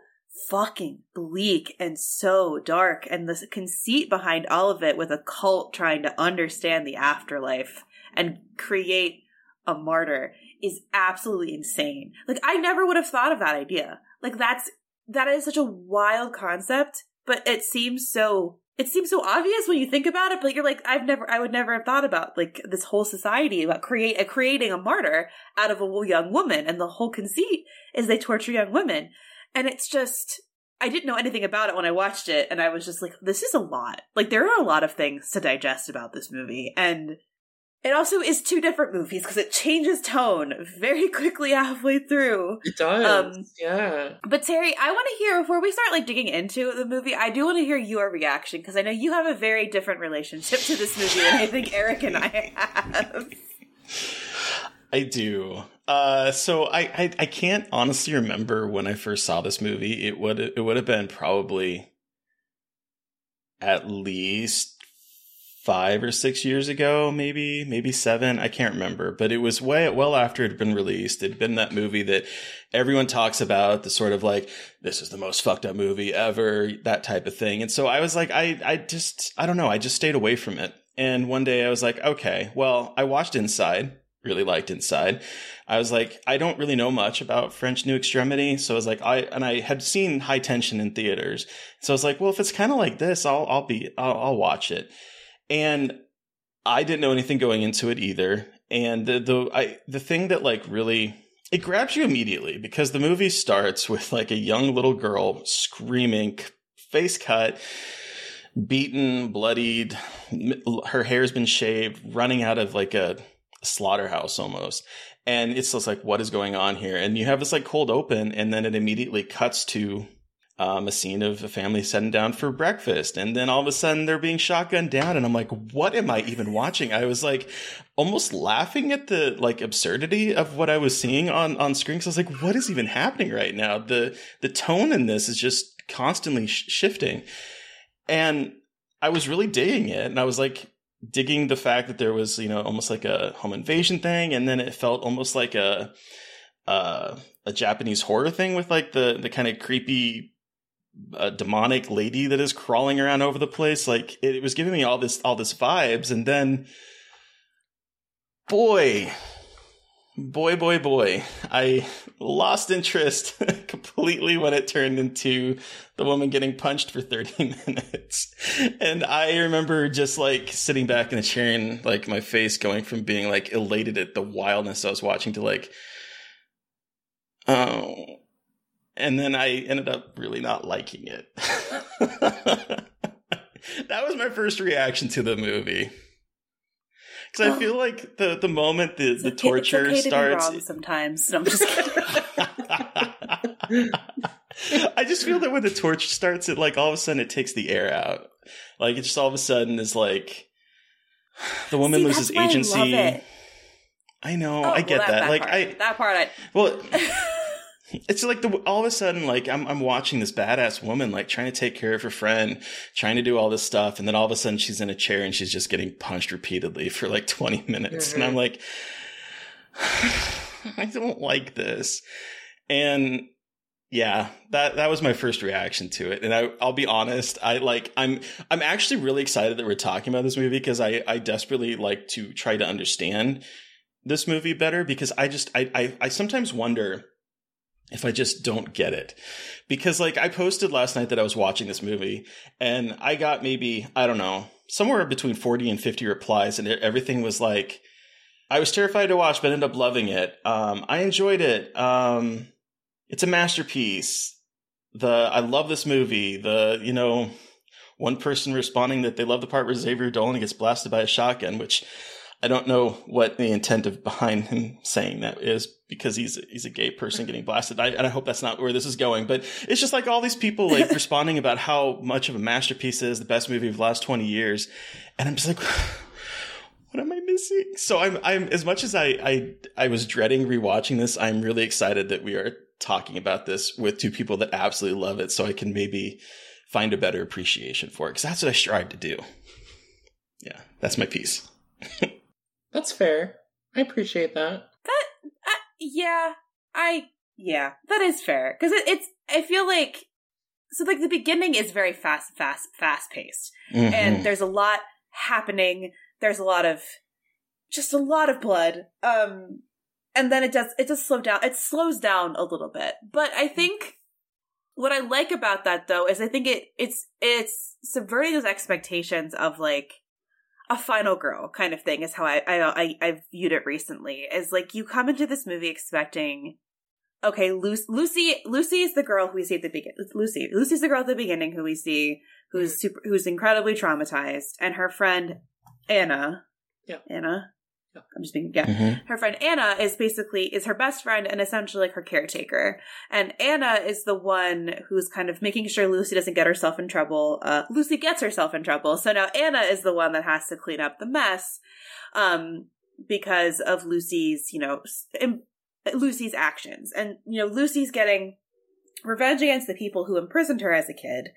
fucking bleak and so dark and the conceit behind all of it with a cult trying to understand the afterlife and create a martyr is absolutely insane. Like I never would have thought of that idea. Like that's that is such a wild concept, but it seems so it seems so obvious when you think about it, but you're like, I've never, I would never have thought about like this whole society about create, uh, creating a martyr out of a young woman, and the whole conceit is they torture young women, and it's just, I didn't know anything about it when I watched it, and I was just like, this is a lot. Like there are a lot of things to digest about this movie, and it also is two different movies because it changes tone very quickly halfway through. it does. um, yeah. But Terry, I want to hear before we start like digging into the movie. I do want to hear your reaction because I know you have a very different relationship to this movie than I think Eric and I have. I do. Uh, so I, I I can't honestly remember when I first saw this movie. It would it would have been probably at least five or six years ago, maybe maybe seven. I can't remember, but it was way well after it had been released. It'd been that movie that everyone talks about, the sort of like this is the most fucked up movie ever, that type of thing. And so I was like, I I just I don't know, I just stayed away from it. And one day I was like, okay, well, I watched Inside really liked Inside. I was like, I don't really know much about French New Extremity, so I was like, I and I had seen High Tension in theaters, so I was like, well, if it's kind of like this, I'll I'll be I'll, I'll watch it. And I didn't know anything going into it either. And the the I the thing that like really it grabs you immediately because the movie starts with like a young little girl screaming, face cut, beaten, bloodied, her hair's been shaved, running out of like a slaughterhouse almost. And it's just like, what is going on here? And you have this like cold open, and then it immediately cuts to um, a scene of a family sitting down for breakfast. And then all of a sudden they're being shotgunned down. And I'm like, what am I even watching? I was like almost laughing at the like absurdity of what I was seeing on, on screen. So I was like, what is even happening right now? The, the tone in this is just constantly sh- shifting. And I was really digging it. And I was like, digging the fact that there was, you know, almost like a home invasion thing. And then it felt almost like a, uh, a Japanese horror thing with like the, the kind of creepy, uh, demonic lady that is crawling around over the place. Like it, it was giving me all this, all this vibes. And then, boy, boy, boy, boy, I lost interest completely when it turned into the woman getting punched for 30 minutes. And I remember just like sitting back in a chair and like my face going from being like elated at the wildness I was watching to like, oh. And then I ended up really not liking it. that was my first reaction to the movie. Because I feel like the, the moment the, the okay- torture it's okay starts, To be wrong sometimes. No, I'm just kidding. I just feel that when the torch starts, it like all of a sudden it takes the air out. Like it just all of a sudden is like the woman See, loses I agency. it. I know, Oh, I get well, that. Like part, I that part, I well, it's like the all of a sudden like I'm I'm watching this badass woman like trying to take care of her friend, trying to do all this stuff, and then all of a sudden she's in a chair and she's just getting punched repeatedly for like 20 minutes, and I'm mm-hmm. like, I don't like this, and yeah, that that was my first reaction to it, and I I'll be honest, I like I'm I'm actually really excited that we're talking about this movie because I I desperately like to try to understand this movie better because I just I I, I sometimes wonder if I just don't get it. Because like I posted last night that I was watching this movie and I got maybe, I don't know, somewhere between 40 and 50 replies and everything was like, I was terrified to watch, but ended up loving it. Um, I enjoyed it. Um, it's a masterpiece. The, I love this movie. The, you know, one person responding that they love the part where Xavier Dolan gets blasted by a shotgun, which I don't know what the intent of behind him saying that is because he's he's a gay person getting blasted. I, and I hope that's not where this is going. But it's just like all these people like responding about how much of a masterpiece is the best movie of the last twenty years, and I'm just like. What am I missing? So I'm I'm as much as I I I was dreading rewatching this, I'm really excited that we are talking about this with two people that absolutely love it, so I can maybe find a better appreciation for it because that's what I strive to do. Yeah, that's my piece. That's fair. I appreciate that. That, uh, yeah, I, yeah, that is fair. Cause it, it's, I feel like, so like the beginning is very fast, fast, fast paced. Mhm. And there's a lot happening. There's a lot of, just a lot of blood. Um, and then it does, it does slow down. It slows down a little bit. But I think what I like about that though is I think it, it's, it's subverting those expectations of like, a final girl kind of thing is how I, I I I viewed it recently. Is like you come into this movie expecting, okay, Lucy Lucy Lucy is the girl who we see at the beginning. Lucy Lucy's the girl at the beginning who we see who's mm-hmm. super who's incredibly traumatized, and her friend Anna. Yeah. Anna. I'm just thinking, yeah. Mhm. Her friend Anna is basically is her best friend and essentially like her caretaker. And Anna is the one who's kind of making sure Lucy doesn't get herself in trouble. Uh, Lucy gets herself in trouble, so now Anna is the one that has to clean up the mess, um, because of Lucy's you know im- Lucy's actions, and you know Lucy's getting revenge against the people who imprisoned her as a kid,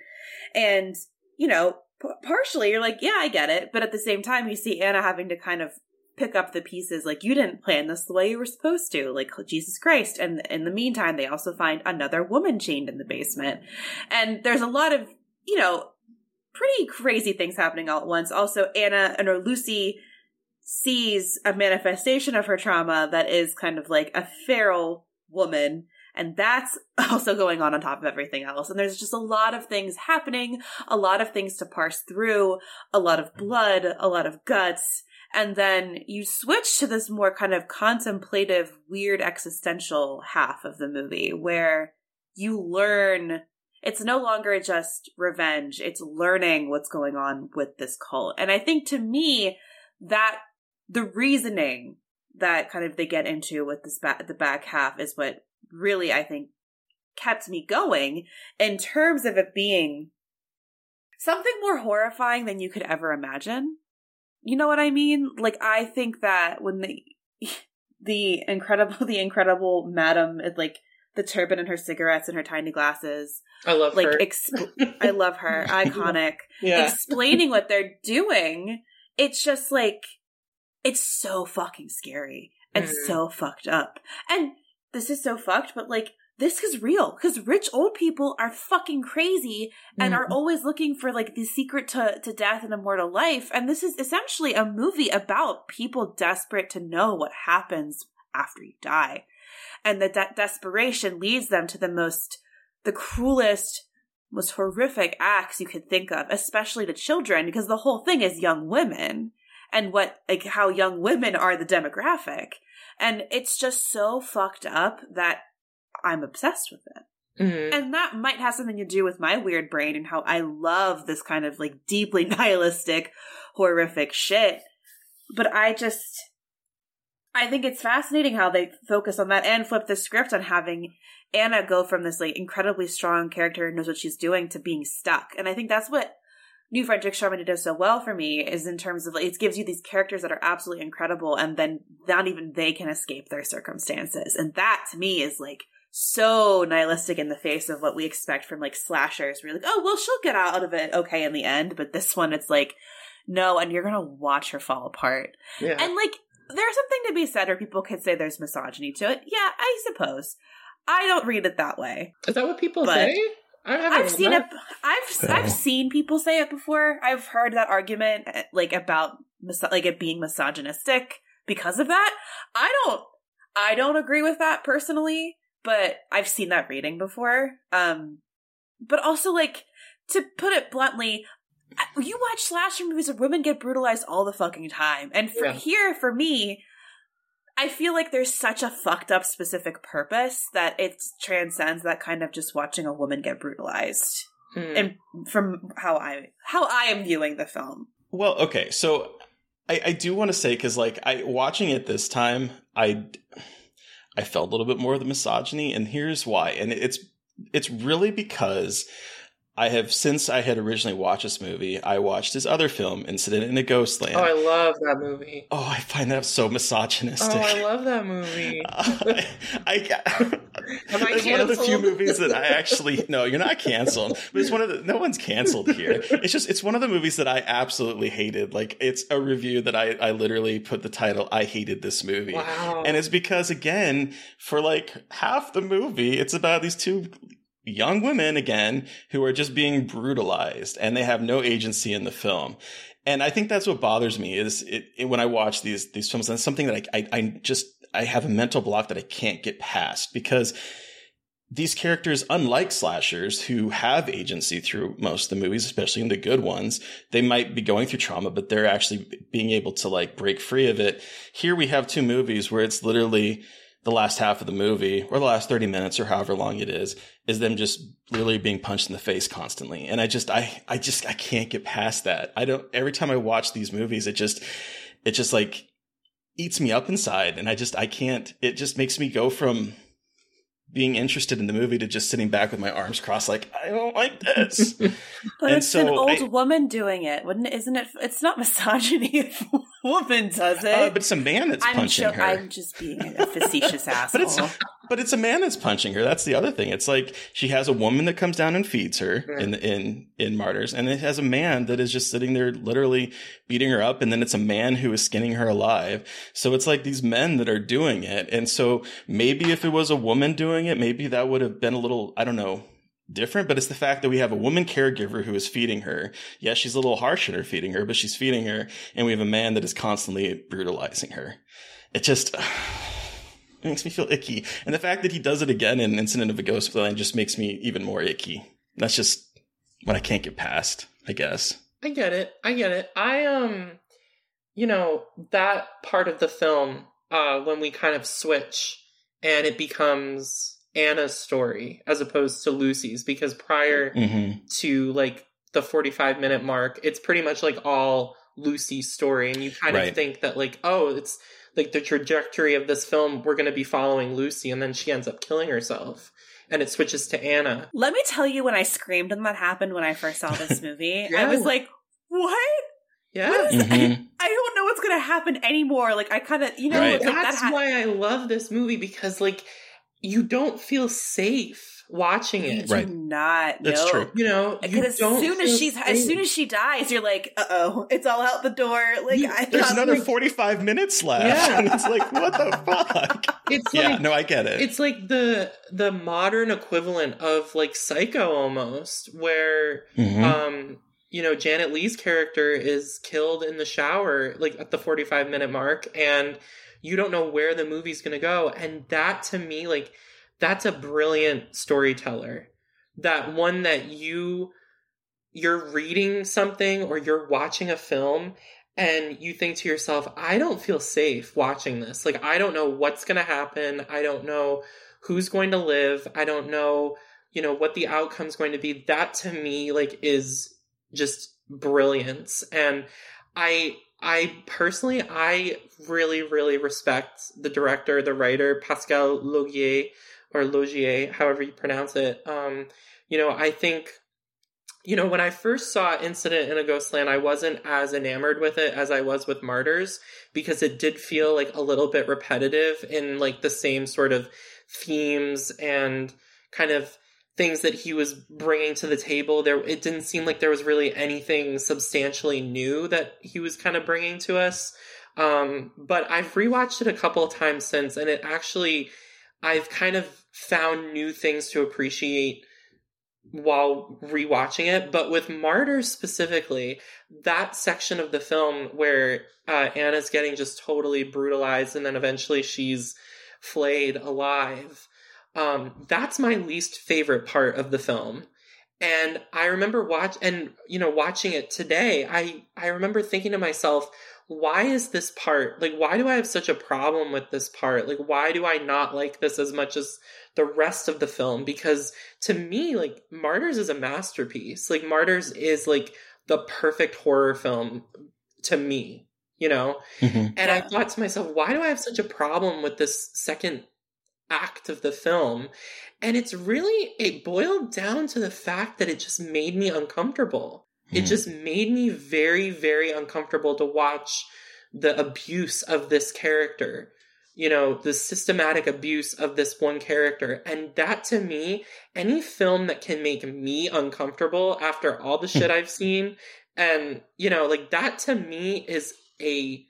and you know p- partially you're like yeah I get it, but at the same time you see Anna having to kind of pick up the pieces like you didn't plan this the way you were supposed to like jesus christ and in the meantime they also find another woman chained in the basement. And there's a lot of you know pretty crazy things happening all at once. Also anna and or lucy sees a manifestation of her trauma that is kind of like a feral woman and that's also going on on top of everything else. And there's just a lot of things happening a lot of things to parse through a lot of blood a lot of guts and then you switch to this more kind of contemplative, weird existential half of the movie where you learn it's no longer just revenge, it's learning what's going on with this cult. And I think to me, that the reasoning that kind of they get into with this ba- the back half is what really I think kept me going in terms of it being something more horrifying than you could ever imagine. You know what I mean? Like I think that when the the incredible the incredible madam is like the turban and her cigarettes and her tiny glasses, I love like her. exp- I love her, iconic. yeah. Explaining what they're doing, it's just like it's so fucking scary and Mhm. so fucked up. And this is so fucked, but like this is real because rich old people are fucking crazy and are mm-hmm. always looking for like the secret to, to death and immortal life. And this is essentially a movie about people desperate to know what happens after you die. And that that desperation leads them to the most, the cruelest, most horrific acts you could think of, especially to children, because the whole thing is young women and what, like, how young women are the demographic. And it's just so fucked up that I'm obsessed with it. Mhm. And that might have something to do with my weird brain and how I love this kind of like deeply nihilistic, horrific shit. But I just, I think it's fascinating how they focus on that and flip the script on having Anna go from this like incredibly strong character who knows what she's doing to being stuck. And I think that's what New French Extremity does so well for me is in terms of like, it gives you these characters that are absolutely incredible and then not even they can escape their circumstances. And that to me is like so nihilistic in the face of what we expect from like slashers. We're like, oh, well, she'll get out of it okay in the end. But this one, it's like, no, and you're going to watch her fall apart. yeah. And like, there's something to be said, or people could say there's misogyny to it. Yeah, I suppose. I don't read it that way. Is that what people but- say? I haven't I've read seen that. it. I've No. I've seen people say it before. I've heard that argument, eh, like about mis- like it being misogynistic because of that. I don't. I don't agree with that personally. But I've seen that rating before. Um, but also like to put it bluntly, you watch slasher movies where women get brutalized all the fucking time, and for Yeah. here for me. I feel like there's such a fucked up specific purpose that it transcends that kind of just watching a woman get brutalized. Hmm. And from how I how I am viewing the film. Well, okay, so I, I do want to say because like I watching it this time, I I felt a little bit more of the misogyny, and here's why. And it's it's really because I have since I had originally watched this movie, I watched his other film, Incident in a Ghostland. Oh, I love that movie. oh, I find that so misogynistic. Oh, I love that movie. I, I, Am I it's one of the few movies that I actually no, you're not canceled, but it's one of the no one's canceled here. It's just it's one of the movies that I absolutely hated. Like it's a review that I I literally put the title I hated this movie, Wow. and it's because again for like half the movie it's about these two young women again who are just being brutalized and they have no agency in the film. And I think that's what bothers me is it, it- when I watch these these films. And it's something that I, I I just I have a mental block that I can't get past because these characters, unlike slashers who have agency through most of the movies, especially in the good ones, they might be going through trauma, but they're actually being able to like break free of it. Here we have two movies where it's literally the last half of the movie or the last 30 minutes or however long it is, is them just literally being punched in the face constantly. And I just, I, I just, I can't get past that. I don't, every time I watch these movies, it just, it just like eats me up inside. And I just, I can't, it just makes me go from being interested in the movie to just sitting back with my arms crossed, like, I don't like this. But And it's an old I- woman doing it, wouldn't it? Isn't it? It's not misogyny if woman does it. Uh, but it's a man that's I'm punching jo- her. I'm just being a facetious asshole. But it's but it's a man that's punching her. That's the other thing. It's like she has a woman that comes down and feeds her in in in Martyrs, and it has a man that is just sitting there literally beating her up, and then it's a man who is skinning her alive. So it's like these men that are doing it, and so maybe if it was a woman doing it, maybe that would have been a little I don't know different, but it's the fact that we have a woman caregiver who is feeding her. Yes, she's a little harsh in her feeding her, but she's feeding her, and we have a man that is constantly brutalizing her. It just it makes me feel icky. And the fact that he does it again in Incident of a Ghostland just makes me even more icky. That's just what I can't get past, I guess. I get it. I get it. I um you know, that part of the film, uh, when we kind of switch and it becomes Anna's story as opposed to Lucy's, because prior Mm-hmm. to like the 45 minute mark, it's pretty much like all Lucy's story. And you kind Right. of think that, like, oh, it's like the trajectory of this film, we're going to be following Lucy, and then she ends up killing herself. And it switches to Anna. Let me tell you when I screamed and that happened when I first saw this movie. I was like, what? Yeah. What is- Mhm. I don't know what's going to happen anymore. Like, I kind of, you know, Right. like, that That's ha- why I love this movie because, like, you don't feel safe watching you it. do Right. not. That's no. true. You know, you Because as don't soon as feel she's as soon as she dies, you're like, uh oh, it's all out the door. Like You- I There's another like, 45 minutes left. Yeah. And it's like, what the fuck? it's yeah, like no, I get it. it's like the the modern equivalent of like Psycho almost, where Mhm. um you know Janet Leigh's character is killed in the shower like at the 45 minute mark and you don't know where the movie's going to go. And that to me like that's a brilliant storyteller. That one that you you're reading something or you're watching a film and you think to yourself I don't feel safe watching this. Like I don't know what's going to happen. I don't know who's going to live. I don't know you know what the outcome's going to be. That to me like is just brilliance. And i i personally i really really respect the director the writer pascal Laugier or Laugier however you pronounce it. Um you know i think you know when i first saw incident in a ghostland i wasn't as enamored with it as i was with martyrs because it did feel like a little bit repetitive in like the same sort of themes and kind of things that he was bringing to the table there it didn't seem like there was really anything substantially new that he was kind of bringing to us. Um but i've rewatched it a couple of times since and it actually i've kind of found new things to appreciate while rewatching it. But with martyrs specifically that section of the film where uh, anna's getting just totally brutalized and then eventually she's flayed alive um, that's my least favorite part of the film. And I remember watch and you know watching it today, I I remember thinking to myself, why is this part like why do I have such a problem with this part? Like why do I not like this as much as the rest of the film? Because to me, like Martyrs is a masterpiece. Like Martyrs is like the perfect horror film to me, you know? Mhm. And I thought to myself, why do I have such a problem with this second act of the film? And it's really, it boiled down to the fact that it just made me uncomfortable. It Mhm. just made me very, very uncomfortable to watch the abuse of this character. You know, the systematic abuse of this one character. And that to me, any film that can make me uncomfortable after all the shit I've seen, and, you know, like that to me is a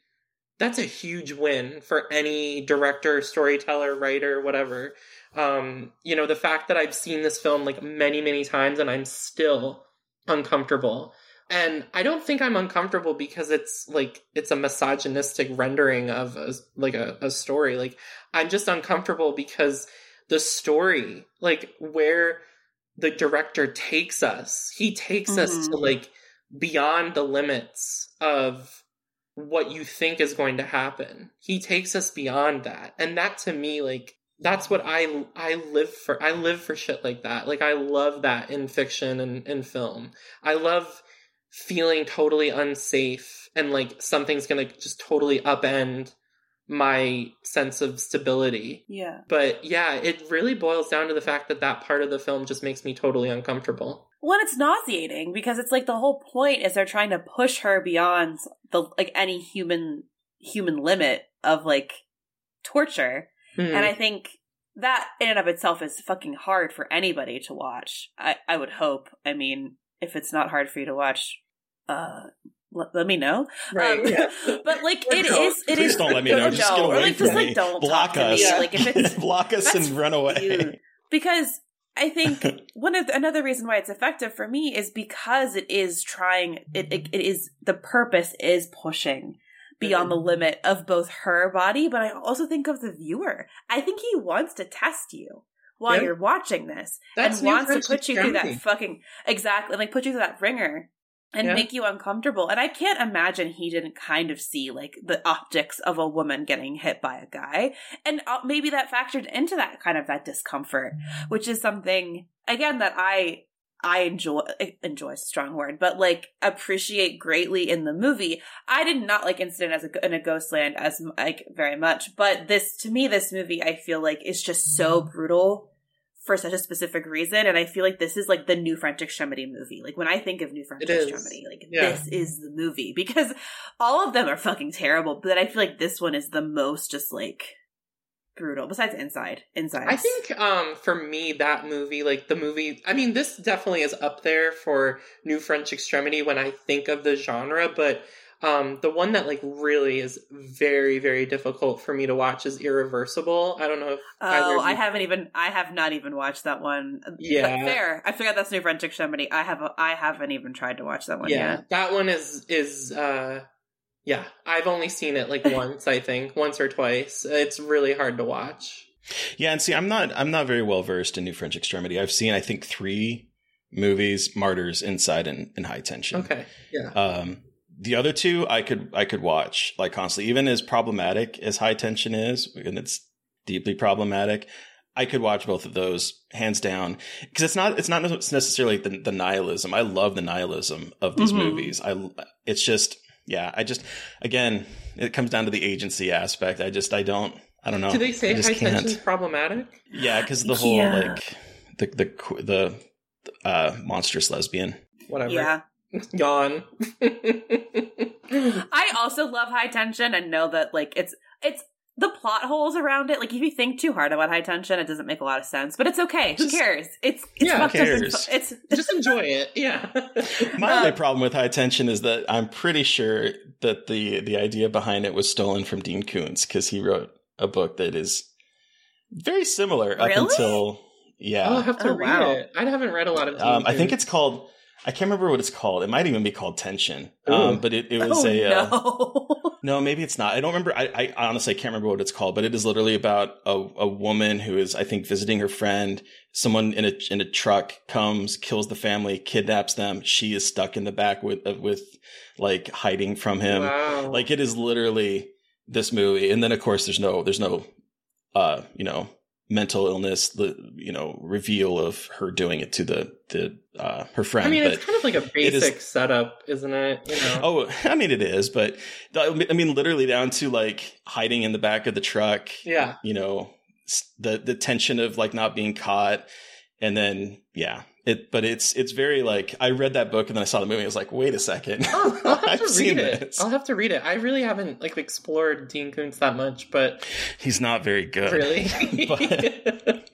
that's a huge win for any director, storyteller, writer, whatever. Um, you know, the fact that I've seen this film like many, many times and I'm still uncomfortable. And I don't think I'm uncomfortable because it's like it's a misogynistic rendering of a, like a, a story. Like I'm just uncomfortable because the story, like where the director takes us, he takes us Mhm. to like beyond the limits of what you think is going to happen. He takes us beyond that. And that to me like that's what I I live for. I live for shit like that. Like I love that in fiction and in film. I love feeling totally unsafe and like something's going to just totally upend my sense of stability. Yeah. But yeah, it really boils down to the fact that that part of the film just makes me totally uncomfortable. Well, it's nauseating because it's like the whole point is they're trying to push her beyond the like any human human limit of like torture. Hmm. And I think that in and of itself is fucking hard for anybody to watch. I, I would hope. I mean, if it's not hard for you to watch, uh, let, let me know. right. Um, yeah. But like Or it don't. is, it Please is- don't let me know. Just get Or, away like, from just me. like don't Block talk to me. us. Like if it's Block us and run away. rude. because I think one of the, another reason why it's effective for me is because it is trying. It it, it is the purpose is pushing beyond Mm-hmm. the limit of both her body, but I also think of the viewer. I think he wants to test you while Yeah. you're watching this That's and wants to put you through that fucking exactly like put you through that ringer and Yeah. make you uncomfortable. And I can't imagine he didn't kind of see like the optics of a woman getting hit by a guy, and uh, maybe that factored into that kind of that discomfort, which is something again that I I enjoy enjoy strong word, but like appreciate greatly in the movie. I did not like Incident as a, in a Ghostland as like very much, but this to me this movie I feel like is just so brutal for such a specific reason, and I feel like this is like the new French Extremity movie. Like when I think of new French. Extremity, like Yeah. this is the movie because all of them are fucking terrible, but I feel like this one is the most just like brutal. Besides Inside, Inside, I think um for me that movie like the movie I mean this definitely is up there for New French Extremity when I think of the genre but um the one that like really is very very difficult for me to watch is Irreversible. I don't know if Oh, I you- haven't even I have not even watched that one. Yeah. But fair. I forgot that's New French Extremity. I have I haven't even tried to watch that one yeah, yet. that one is is uh yeah, I've only seen it like once I think, once or twice. It's really hard to watch. Yeah, and see, I'm not I'm not very well versed in New French Extremity. I've seen I think three movies: Martyrs, Inside, and, and High Tension. Okay. Yeah. Um, the other two I could I could watch like constantly, even as problematic as High Tension is, and it's deeply problematic. I could watch both of those hands down because it's not it's not necessarily the, the nihilism. I love the nihilism of these Mhm. movies. I it's just yeah. I just again it comes down to the agency aspect. I just I don't I don't know. Do they say high can't. tension is problematic? Yeah, because the whole Yeah. like the the the uh monstrous lesbian. Whatever. Yeah. Yawn. I also love high tension and know that like it's it's the plot holes around it. Like if you think too hard about high tension, it doesn't make a lot of sense. But it's okay. Who cares? It's it's Yeah, who fucked up and cares? fu- It's Just enjoy it. Yeah. My only problem with high tension is that I'm pretty sure that the the idea behind it was stolen from Dean Koontz because he wrote a book that is very similar up until yeah. I'll have to Oh, read wow. it. I haven't read a lot of. um, I think it's called. I can't remember what it's called. It might even be called Tension. Um, but it, it was oh a uh, no. No, maybe it's not. I don't remember. I, I honestly can't remember what it's called, but it is literally about a, a woman who is, I think, visiting her friend. Someone in a in a truck comes, kills the family, kidnaps them. She is stuck in the back with uh, with like hiding from him. Wow. Like it is literally this movie, and then of course there's no there's no uh you know mental illness the you know reveal of her doing it to the the uh her friend. I mean, but it's kind of like a it is- basic setup, isn't it? You know. Oh, I mean it is, but I mean literally down to like hiding in the back of the truck. Yeah. You know, the the tension of like not being caught, and then yeah, it. But it's it's very like I read that book and then I saw the movie. I was like, wait a second, Oh, I'll have I've to seen read it. this. I'll have to read it. I really haven't like explored Dean Koontz that much, but He's not very good. really, But-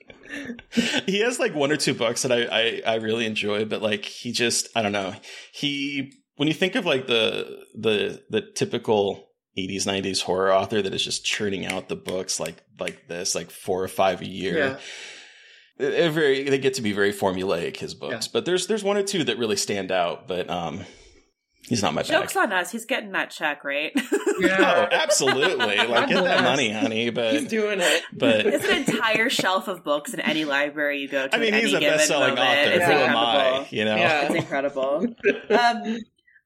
he has like one or two books that I, I I really enjoy, but like he just I don't know. He when you think of like the the the typical 80s 90s horror author that is just churning out the books like like this like four or five a year. yeah, They're very they get to be very formulaic his books, but there's there's one or two that really stand out, but um he's not my bag. Joke's on us. He's getting that check, right? Oh, yeah, absolutely. Like get that money, honey, but he's doing it. but It's an entire shelf of books in any library you go to. I mean, he's any a best-selling moment. author. It's Who am incredible. I? You know, Yeah. It's incredible. um,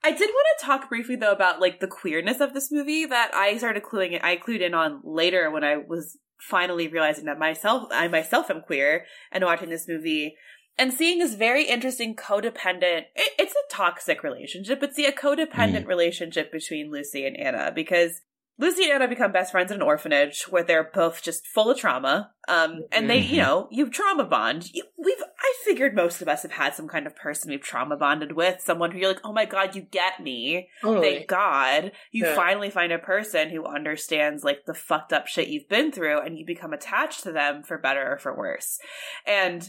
I did want to talk briefly though about like the queerness of this movie that I started cluing I clued in on later when I was finally realizing that myself I myself am queer and watching this movie and seeing this very interesting codependent it, it's a toxic relationship but see a codependent mm. relationship between Lucy and Anna because Lucy and Anna become best friends in an orphanage where they're both just full of trauma. Um, and they, you know, you trauma bond. You, we've, I figured most of us have had some kind of person we've trauma bonded with, someone who you're like, oh my god, you get me. Totally. Thank God. You Yeah. finally find a person who understands like the fucked up shit you've been through and you become attached to them for better or for worse. And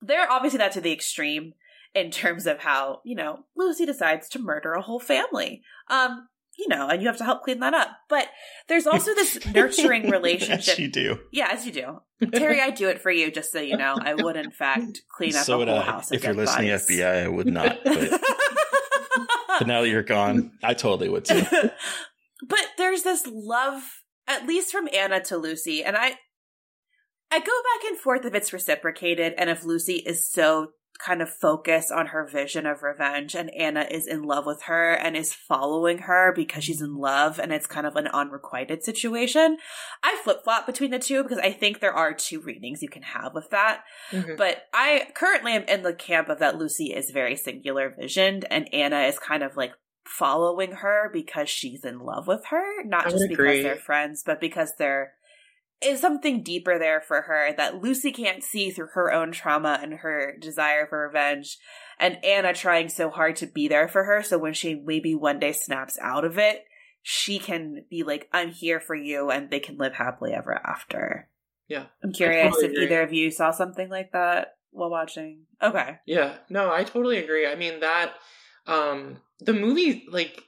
they're obviously that to the extreme in terms of how, you know, Lucy decides to murder a whole family. Um, you know, and you have to help clean that up. But there's also this nurturing relationship. yes, you do. Yeah, as you do. Terry, I'd do it for you just so you know. I would in fact clean up so a whole I. house If you're listening, bodies. FBI, I would not. But, but now that you're gone, I totally would too. but there's this love at least from Anna to Lucy and I I go back and forth if it's reciprocated and if Lucy is so kind of focus on her vision of revenge and Anna is in love with her and is following her because she's in love and it's kind of an unrequited situation. I flip-flop between the two because I think there are two readings you can have with that. Mhm. But I currently am in the camp of that Lucy is very singular visioned and Anna is kind of like following her because she's in love with her, not I just because agree. they're friends, but because there is something deeper there for her that Lucy can't see through her own trauma and her desire for revenge. And Anna trying so hard to be there for her. So when she maybe one day snaps out of it, she can be like, I'm here for you and they can live happily ever after. Yeah. I'm curious totally if agree. either of you saw something like that while watching. Okay. Yeah, no, I totally agree. I mean that um the movie like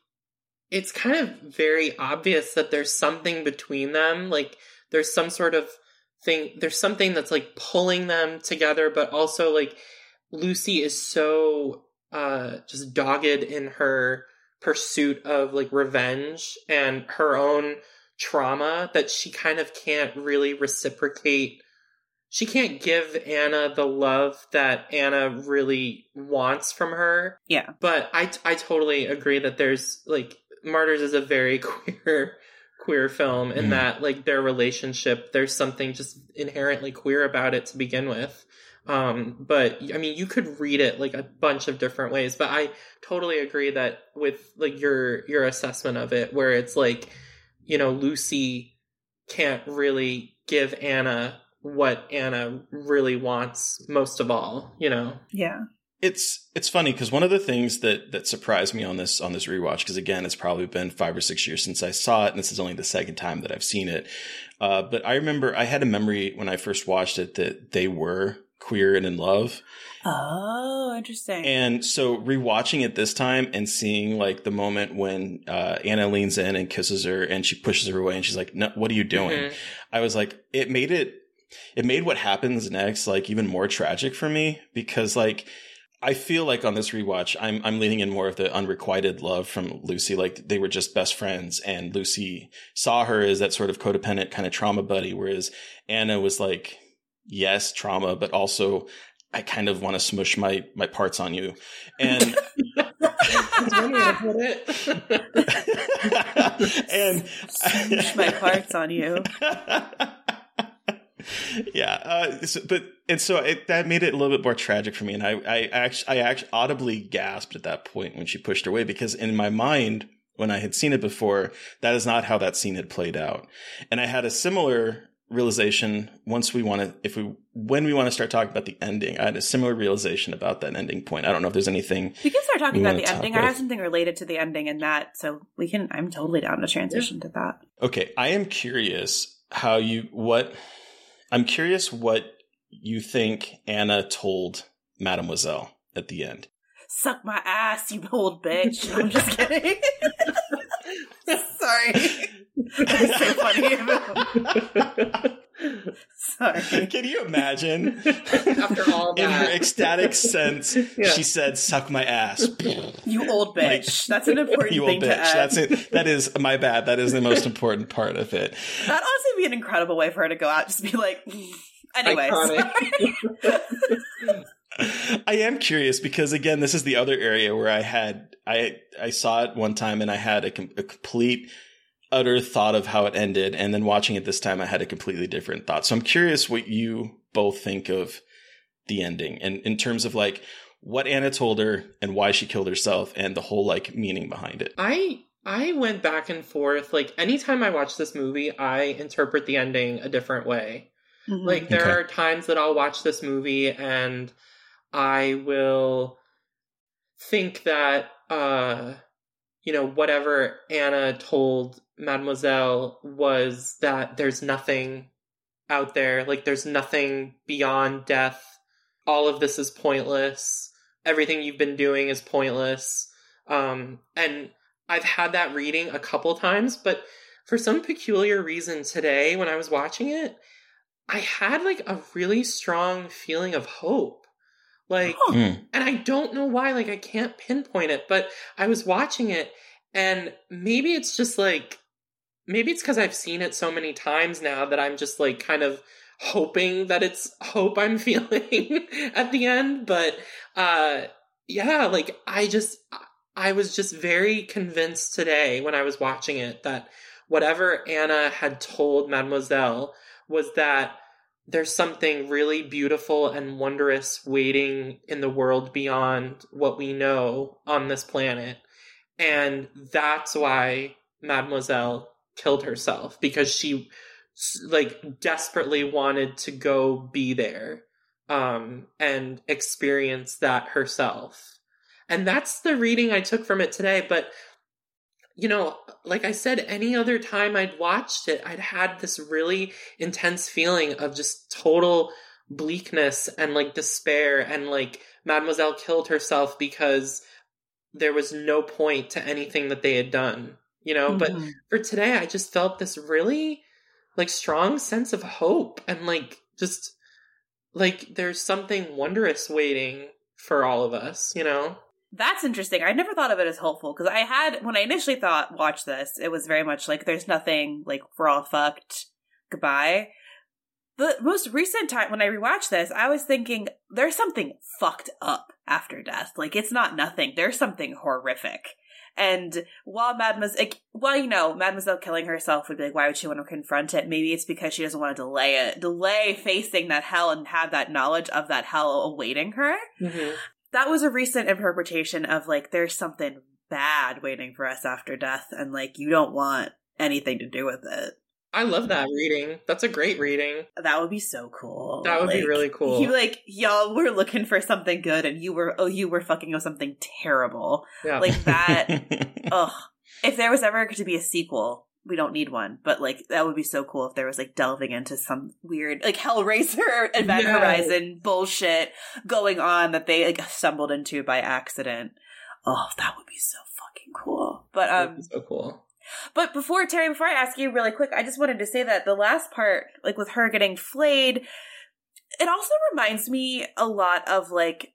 it's kind of very obvious that there's something between them, like there's some sort of thing there's something that's like pulling them together but also like Lucy is so uh just dogged in her pursuit of like revenge and her own trauma that she kind of can't really reciprocate she can't give Anna the love that Anna really wants from her. Yeah. But I I totally agree that there's like Martyrs is a very queer queer film and Mhm. that like their relationship there's something just inherently queer about it to begin with. Um but I mean you could read it like a bunch of different ways but I totally agree that with like your your assessment of it where it's like you know Lucy can't really give Anna what Anna really wants most of all, you know. Yeah. It's it's funny because one of the things that that surprised me on this on this rewatch because again it's probably been five or six years since I saw it and this is only the second time that I've seen it. Uh, but I remember I had a memory when I first watched it that they were queer and in love. Oh, interesting. And so rewatching it this time and seeing like the moment when uh, Anna leans in and kisses her and she pushes her away and she's like, "No, what are you doing?" Mhm. I was like, it made it, it made what happens next like even more tragic for me because like I feel like on this rewatch, I'm I'm leaning in more of the unrequited love from Lucy. Like they were just best friends, and Lucy saw her as that sort of codependent kind of trauma buddy, whereas Anna was like, yes, trauma, but also I kind of want to smush my my parts on you, and That's one way to put it. and Smush my parts on you. yeah, uh, so, but and so it, that made it a little bit more tragic for me, and I I actually I actually audibly gasped at that point when she pushed her away because in my mind when I had seen it before, that is not how that scene had played out, and I had a similar realization once we want to if we when we want to start talking about the ending i had a similar realization about that ending point i don't know if there's anything We can start talking about the ending. I have something related to the ending in that, so we can. I'm totally down to transition to that. Okay, I am curious how you what I'm curious what you think Anna told Mademoiselle at the end. Suck my ass, you old bitch. I'm just kidding. Sorry. That's so funny. Sorry. Can you imagine? After all In her ecstatic sense, Yeah. she said, "Suck my ass." You old bitch. That's an important you thing old to bitch. add. That's it. That is my bad. That is the most important part of it. That'd honestly be an incredible way for her to go out. Just be like, anyways. I am curious because again, this is the other area where I had I I saw it one time and I had a, com- a complete utter thought of how it ended, and then watching it this time, I had a completely different thought. So I'm curious what you both think of the ending, and in terms of like what Anna told her and why she killed herself, and the whole like meaning behind it. I I went back and forth. Like anytime I watch this movie, I interpret the ending a different way. Mhm. Like there Okay. are times that I'll watch this movie and I will think that uh you know whatever Anna told Mademoiselle was that there's nothing out there, like there's nothing beyond death. All of this is pointless. Everything you've been doing is pointless. Um and I've had that reading a couple times, but for some peculiar reason today when I was watching it, I had like a really strong feeling of hope. Like, Huh. Mm. and I don't know why, like, I can't pinpoint it, but I was watching it, and maybe it's just like, maybe it's because I've seen it so many times now that I'm just like kind of hoping that it's hope I'm feeling at the end. But, uh, yeah, like, I just, I was just very convinced today when I was watching it that whatever Anna had told Mademoiselle was that there's something really beautiful and wondrous waiting in the world beyond what we know on this planet. And that's why Mademoiselle killed herself because she like desperately wanted to go be there um and experience that herself. And that's the reading I took from it today, but you know, like I said, any other time I'd watched it, I'd had this really intense feeling of just total bleakness and like despair and like Mademoiselle killed herself because there was no point to anything that they had done, you know? But Mhm. for today, I just felt this really like strong sense of hope and like just like there's something wondrous waiting for all of us, you know? That's interesting. I never thought of it as hopeful because I had when I initially thought watch this, it was very much like there's nothing like we're all fucked. Goodbye. The most recent time when I rewatched this, I was thinking there's something fucked up after death. Like it's not nothing. There's something horrific. And while Mademoiselle, well, you know, Mademoiselle killing herself would be like, why would she want to confront it? Maybe it's because she doesn't want to delay it, delay facing that hell and have that knowledge of that hell awaiting her Mm-hmm. That was a recent interpretation of like there's something bad waiting for us after death and like you don't want anything to do with it I love that reading. That's a great reading. that would be so cool That would be really cool. you like y'all were looking for something good and you were oh you were fucking with something terrible Yeah. like that ugh if there was ever to be a sequel we don't need one but like that would be so cool if there was like delving into some weird like hellraiser event Yes. horizon bullshit going on that they like stumbled into by accident oh that would be so fucking cool but um be so cool. but before Terry, before I ask you really quick, I just wanted to say that the last part, like with her getting flayed, it also reminds me a lot of like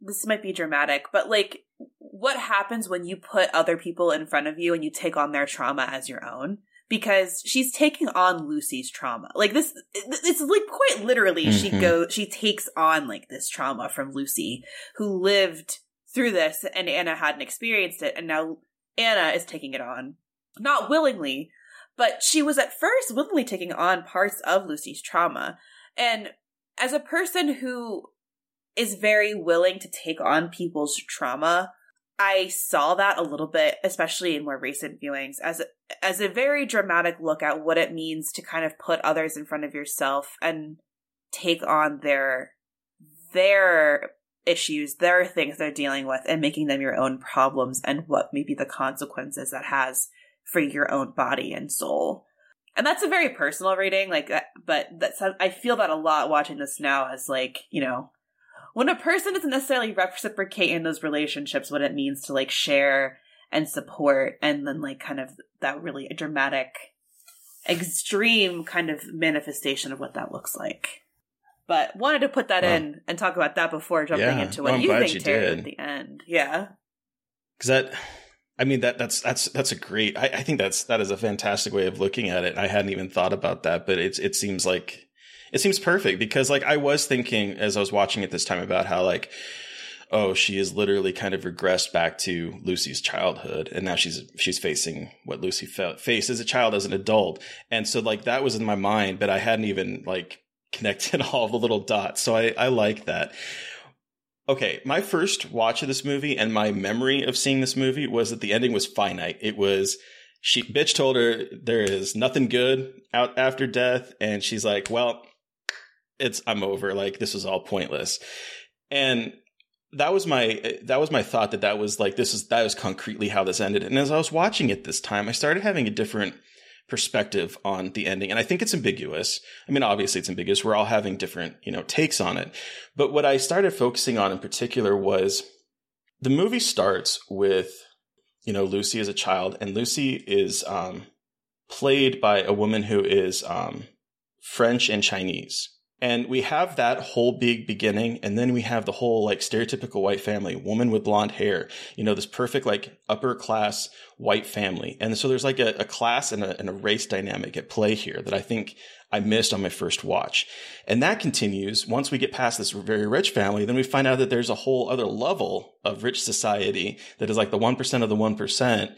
this might be dramatic, but like what happens when you put other people in front of you and you take on their trauma as your own? Because she's taking on Lucy's trauma. Like this, it's like quite literally, she Mhm. goes, she takes on like this trauma from Lucy, who lived through this and Anna hadn't experienced it. And now Anna is taking it on. Not willingly, but she was at first willingly taking on parts of Lucy's trauma. And as a person who is very willing to take on people's trauma, I saw that a little bit, especially in more recent viewings, as as a very dramatic look at what it means to kind of put others in front of yourself and take on their their issues, their things they're dealing with, and making them your own problems and what maybe the consequences that has for your own body and soul. And that's a very personal reading, like uh, but that's I feel that a lot watching this now as like you know when a person doesn't necessarily reciprocate in those relationships what it means to like share and support and then like kind of that really dramatic extreme kind of manifestation of what that looks like but wanted to put that Wow. in and talk about that before jumping Yeah. into what I'm you think you Terry, did. at the end yeah because that i mean that that's that's that's a great I, I think that's that is a fantastic way of looking at it i hadn't even thought about that but it's it seems like it seems perfect because like i was thinking as i was watching it this time about how like oh she is literally kind of regressed back to lucy's childhood and now she's she's facing what lucy fe- faced as a child as an adult. And so like that was in my mind but i hadn't even like connected all the little dots. So i i like that. Okay, my first watch of this movie and my memory of seeing this movie was that the ending was finite. It was she bitch told her there is nothing good out after death and she's like, "Well, it's I'm over. Like this is all pointless." And that was my that was my thought that that was like this is that was concretely how this ended. And as I was watching it this time, I started having a different perspective on the ending and i think it's ambiguous i mean obviously it's ambiguous we're all having different you know takes on it but what i started focusing on in particular was the movie starts with you know lucy as a child and lucy is um played by a woman who is um french and chinese and we have that whole big beginning and then we have the whole like stereotypical white family woman with blonde hair you know this perfect like upper class white family. And so there's like a, a class and a, and a race dynamic at play here that i think i missed on my first watch. And that continues. Once we get past this very rich family then we find out that there's a whole other level of rich society that is like the 1% of the 1%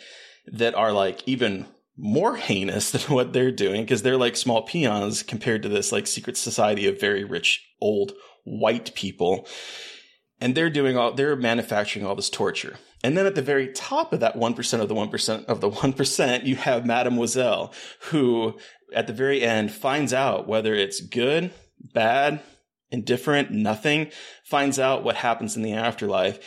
that are like even more heinous than what they're doing because they're like small peons compared to this like secret society of very rich old white people. And they're doing all they're manufacturing all this torture. And then at the very top of that 1% of the 1% of the 1% you have mademoiselle who at the very end finds out whether it's good bad indifferent nothing finds out what happens in the afterlife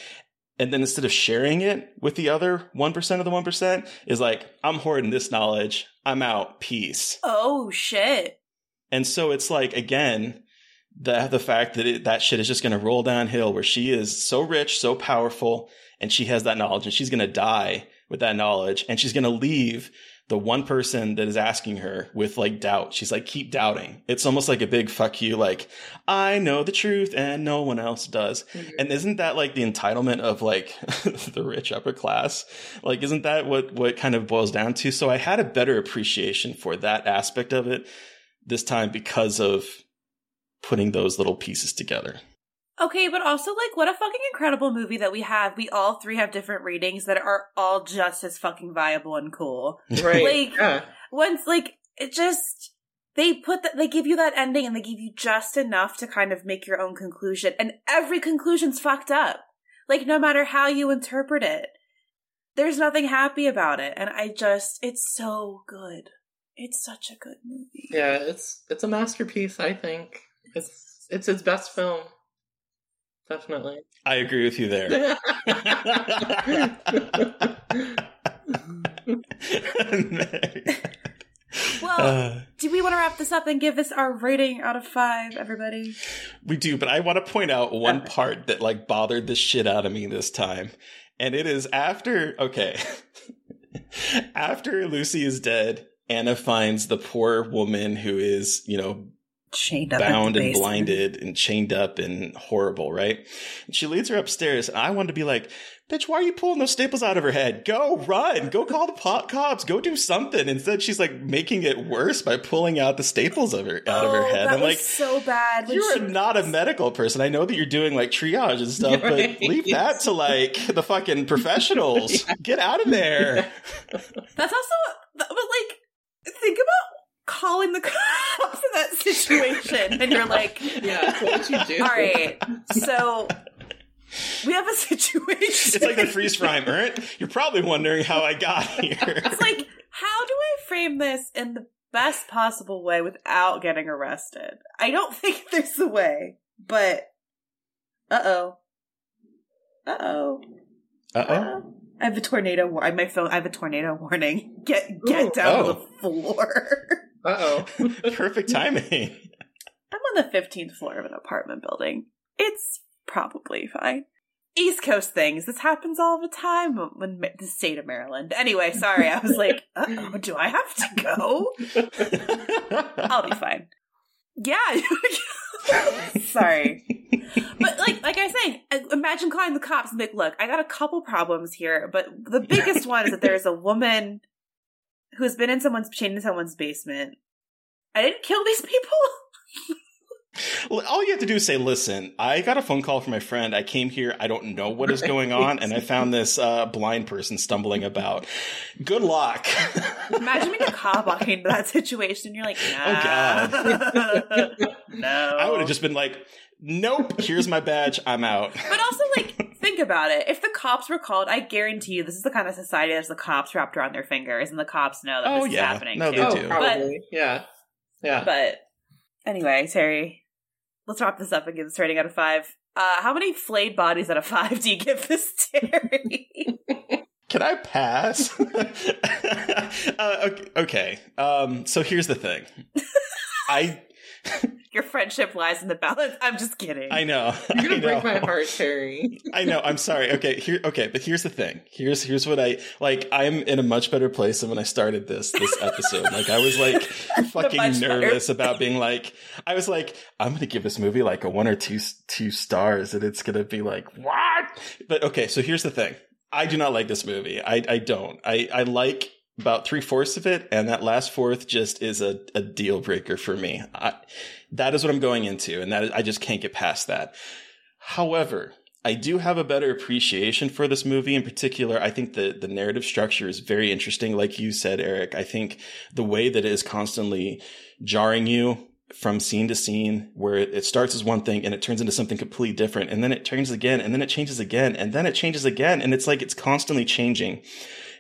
and then instead of sharing it with the other 1% of the 1% is like i'm hoarding this knowledge. I'm out. Peace. Oh shit. And so it's like again the the fact that it, that shit is just going to roll downhill where she is so rich so powerful and she has that knowledge and she's going to die with that knowledge and she's going to leave the one person that is asking her with like doubt. She's like keep doubting. It's almost like a big fuck you like i know the truth and no one else does. Mm-hmm. And isn't that like the entitlement of like the rich upper class? Like isn't that what what kind of boils down to? So i had a better appreciation for that aspect of it this time because of putting those little pieces together Okay, but also like what a fucking incredible movie that we have. We all three have different readings that are all just as fucking viable and cool. Right. Like yeah. once like it just they put that they give you that ending and they give you just enough to kind of make your own conclusion and every conclusion's fucked up. Like no matter how you interpret it. There's nothing happy about it and I just it's so good. It's such a good movie. Yeah, it's it's a masterpiece, I think. It's it's his best film. Definitely. i agree with you there Well, Uh, do we want to wrap this up and give this our rating out of 5 everybody? we do but i want to point out one part that like bothered the shit out of me this time and it is after okay after lucy is dead anna finds the poor woman who is you know chained up, bound and blinded and chained up and horrible, right? And she leads her upstairs, and I wanted to be like, "Bitch, why are you pulling those staples out of her head? Go run, go call the po- cops, go do something." Instead, she's like making it worse by pulling out the staples of her out of her Oh, head. I'm like, so bad. you're she- not a medical person. I know that you're doing like triage and stuff, Right. but leave that to like the fucking professionals. Get out of there. That's also, but like, think about calling the cops in that situation, and you're like, Yeah, what would you do? all right, so we have a situation. It's like the freeze frame, right? You're probably wondering how I got here. It's like, how do I frame this in the best possible way without getting arrested? I don't think there's a way, but uh oh, uh oh. Uh oh. I have a tornado. War- I my phone. I have a tornado warning. Get get Ooh. down to Oh. the floor. Uh oh. Perfect timing. I'm on the 15th floor of an apartment building. It's probably fine. East Coast things. This happens all the time when the state of Maryland. Anyway, sorry. I was like, oh, do I have to go? I'll be fine. Yeah. sorry. But like, like I saying, imagine calling the cops and be like, look, I got a couple problems here, but the biggest one is that there's a woman who's been in someone's chained in someone's basement. I didn't kill these people. Well, All you have to do is say, listen, I got a phone call from my friend. I came here. I don't know what is going on. And I found this uh, blind person stumbling about. Good luck. Imagine being a cop walking into that situation. You're like, nah. God. no. I would have just been like, nope, here's my badge. I'm out. But also, like, think about it. If the cops were called, I guarantee you, this is the kind of society that has the cops wrapped around their fingers, and the cops know that Oh, this is yeah. happening. No, too. they oh, do. probably. yeah. Yeah. But anyway, Terry, let's wrap this up and give this rating out of five. Uh, how many flayed bodies out of five do you give this, Terry? Can I pass? uh, okay. okay. Um, so here's the thing. I Your friendship lies in the balance. I'm just kidding. I know. You're gonna break my heart, Terry. I know. I'm sorry. Okay, here. Okay, but here's the thing. Here's here's what I like. I'm in a much better place than when I started this this episode. like I was like fucking Much better. nervous about being like. I was like, I'm gonna give this movie like a one or two two stars, and it's gonna be like what? But okay, so here's the thing. I do not like this movie. I I don't. I I like about three fourths of it, and that last fourth just is a, a deal breaker for me. I, that is what I'm going into, and that is, I just can't get past that. However, I do have a better appreciation for this movie in particular. I think the, the narrative structure is very interesting. Like you said, Eric, I think the way that it is constantly jarring you from scene to scene where it, it starts as one thing and it turns into something completely different. And then it turns again and then it changes again and then it changes again. And it's like it's constantly changing.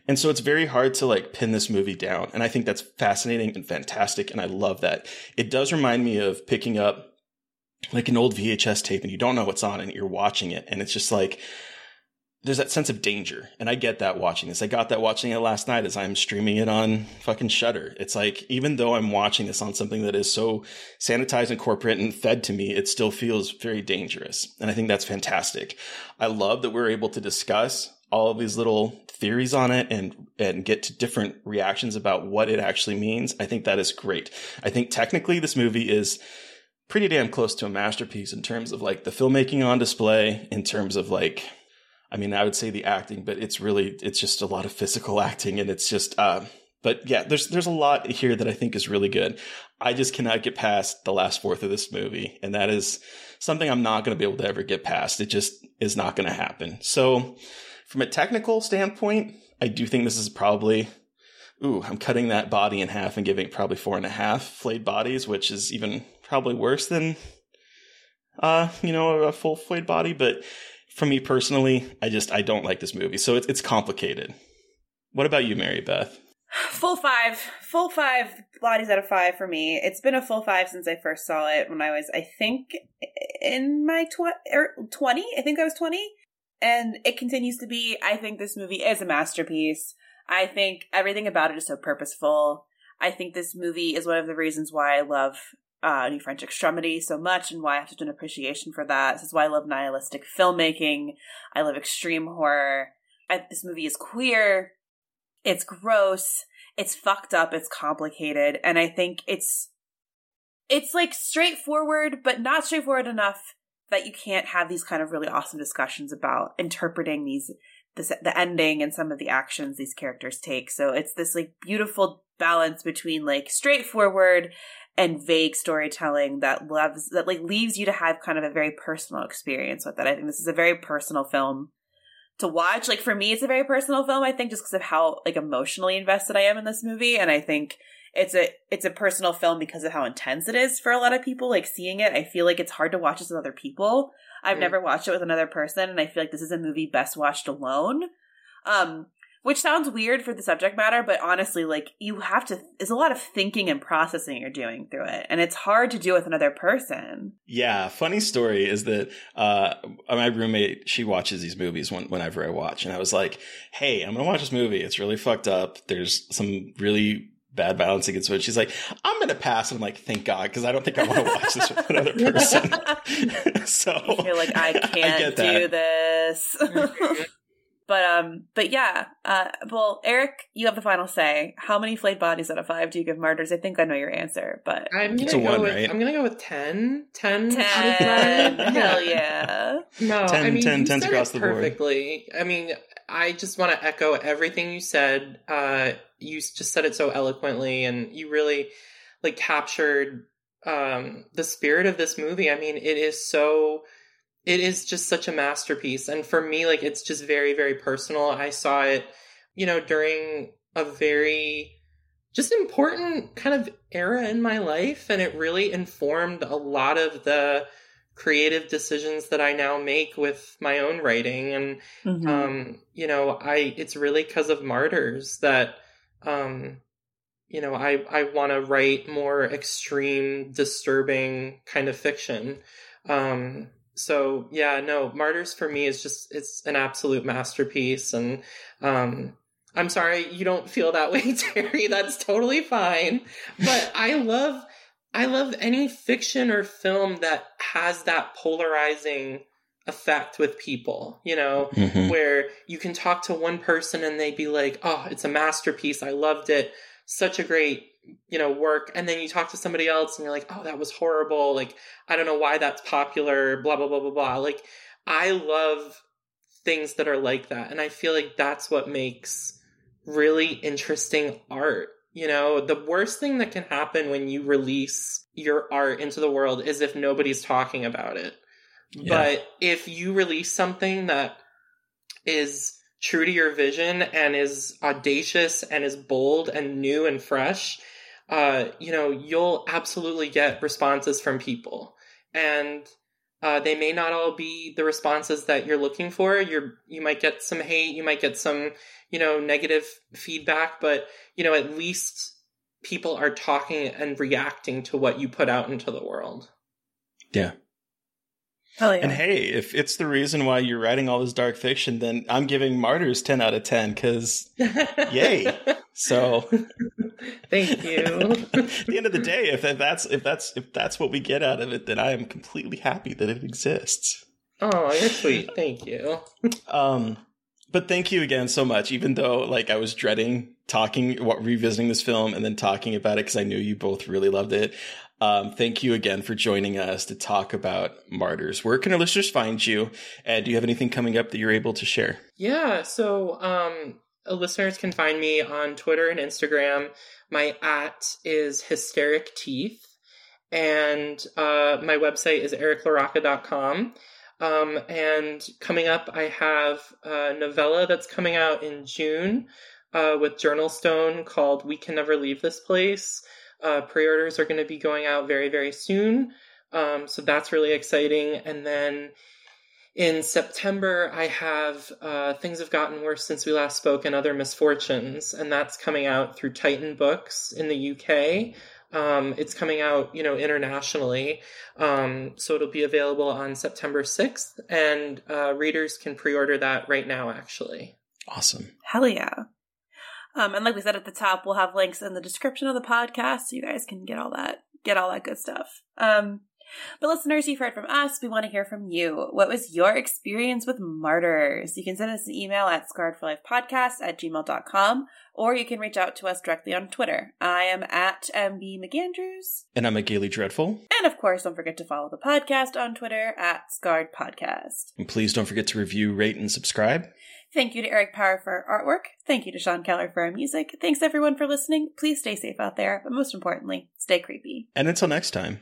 And so it's very hard to like pin this movie down. And I think that's fascinating and fantastic. And I love that. It does remind me of picking up like an old VHS tape and you don't know what's on and you're watching it. And it's just like, there's that sense of danger. And I get that watching this. I got that watching it last night as I'm streaming it on fucking Shudder. It's like, even though I'm watching this on something that is so sanitized and corporate and fed to me, it still feels very dangerous. And I think that's fantastic. I love that we're able to discuss all of these little theories on it and and get to different reactions about what it actually means. I think that is great. I think technically this movie is pretty damn close to a masterpiece in terms of like the filmmaking on display, in terms of like I mean, I would say the acting, but it's really it's just a lot of physical acting and it's just uh but yeah, there's there's a lot here that I think is really good. I just cannot get past the last fourth of this movie, and that is something I'm not going to be able to ever get past. It just is not going to happen. So, from a technical standpoint, I do think this is probably ooh, I'm cutting that body in half and giving it probably four and a half flayed bodies, which is even probably worse than uh, you know, a full flayed body, but for me personally, I just I don't like this movie. So it's it's complicated. What about you, Mary Beth? Full five. Full five bodies out of five for me. It's been a full five since I first saw it when I was, I think, in my er, 20. I think I was 20. And it continues to be. I think this movie is a masterpiece. I think everything about it is so purposeful. I think this movie is one of the reasons why I love uh, New French Extremity so much and why I have such an appreciation for that. This is why I love nihilistic filmmaking. I love extreme horror. I, this movie is queer. It's gross. It's fucked up. It's complicated. And I think it's it's like straightforward, but not straightforward enough that you can't have these kind of really awesome discussions about interpreting these this, the ending and some of the actions these characters take. So it's this like beautiful balance between like straightforward and vague storytelling that loves that like leaves you to have kind of a very personal experience with it. I think this is a very personal film to watch. Like for me, it's a very personal film. I think just because of how like emotionally invested I am in this movie, and I think it's a it's a personal film because of how intense it is for a lot of people. Like seeing it, I feel like it's hard to watch this with other people. I've Mm. never watched it with another person, and I feel like this is a movie best watched alone. Um, which sounds weird for the subject matter, but honestly, like you have to. There's a lot of thinking and processing you're doing through it, and it's hard to do with another person. Yeah, funny story is that uh, my roommate she watches these movies when, whenever I watch, and I was like, "Hey, I'm gonna watch this movie. It's really fucked up. There's some really bad violence against women." She's like, "I'm gonna pass," and I'm like, "Thank God," because I don't think I want to watch this with another person. so You feel like I can't get do that. this. but um, but yeah. Uh, well, Eric, you have the final say. How many flayed bodies out of five do you give martyrs? I think I know your answer, but I'm gonna It's go one, with right? I'm gonna go with 10. 10. ten. out of 10. Hell yeah! No, 10, I mean 10, you 10s said across it the board. perfectly. I mean, I just want to echo everything you said. Uh, you just said it so eloquently, and you really like captured um, the spirit of this movie. I mean, it is so. It is just such a masterpiece, and for me, like it's just very, very personal. I saw it, you know, during a very just important kind of era in my life, and it really informed a lot of the creative decisions that I now make with my own writing. And Mhm. um you know I it's really cuz of martyrs that um you know I I want to write more extreme disturbing kind of fiction. Um so yeah no martyrs for me is just it's an absolute masterpiece. And um I'm sorry you don't feel that way Terry. That's totally fine. But I love I love any fiction or film that has that polarizing effect with people, you know, Mhm. where you can talk to one person and they'd be like, "Oh, it's a masterpiece. I loved it. Such a great, you know, work." And then you talk to somebody else and you're like, "Oh, that was horrible. Like, I don't know why that's popular, blah blah blah blah blah." Like, I love things that are like that, and I feel like that's what makes really interesting art. You know, the worst thing that can happen when you release your art into the world is if nobody's talking about it. Yeah. But if you release something that is true to your vision and is audacious and is bold and new and fresh, uh, you know, you'll absolutely get responses from people. And uh, they may not all be the responses that you're looking for. You're you might get some hate, you might get some, you know, negative feedback, but you know, at least people are talking and reacting to what you put out into the world. yeah. Hell yeah! And hey, if it's the reason why you're writing all this dark fiction, then I'm giving Martyrs 10 out of 10 because Yay. so Thank you. at the end of the day, if that's if that's if that's what we get out of it, then I am completely happy that it exists. oh, you're sweet. Thank you. Um, but thank you again so much. Even though like I was dreading talking, what revisiting this film and then talking about it because I knew you both really loved it. Um, thank you again for joining us to talk about Martyrs. Where can our listeners find you? And do you have anything coming up that you're able to share? Yeah, so um, listeners can find me on Twitter and Instagram. My at is hysteric teeth, and uh, my website is ericlarocca.com. Um, and coming up, I have a novella that's coming out in June uh, with JournalStone called "We Can Never Leave This Place." Uh, pre-orders are going to be going out very, very soon, um, so that's really exciting. And then in September, I have uh, Things Have Gotten Worse Since We Last Spoke and Other Misfortunes, and that's coming out through Titan Books in the UK. Um, it's coming out, you know, internationally. Um, so it'll be available on September 6th, and uh, readers can pre order that right now, actually. Awesome. Hell yeah. Um, and like we said at the top, we'll have links in the description of the podcast so you guys can get all that get all that good stuff. Um, But listeners, you've heard from us. We want to hear from you. What was your experience with martyrs? You can send us an email at scarredforlifepodcast at gmail.com or you can reach out to us directly on Twitter. I am at MB McAndrews. And I'm a Gaily Dreadful. And of course, don't forget to follow the podcast on Twitter at Scarred Podcast. And please don't forget to review, rate, and subscribe. Thank you to Eric Power for our artwork. Thank you to Sean Keller for our music. Thanks everyone for listening. Please stay safe out there, but most importantly, stay creepy. And until next time.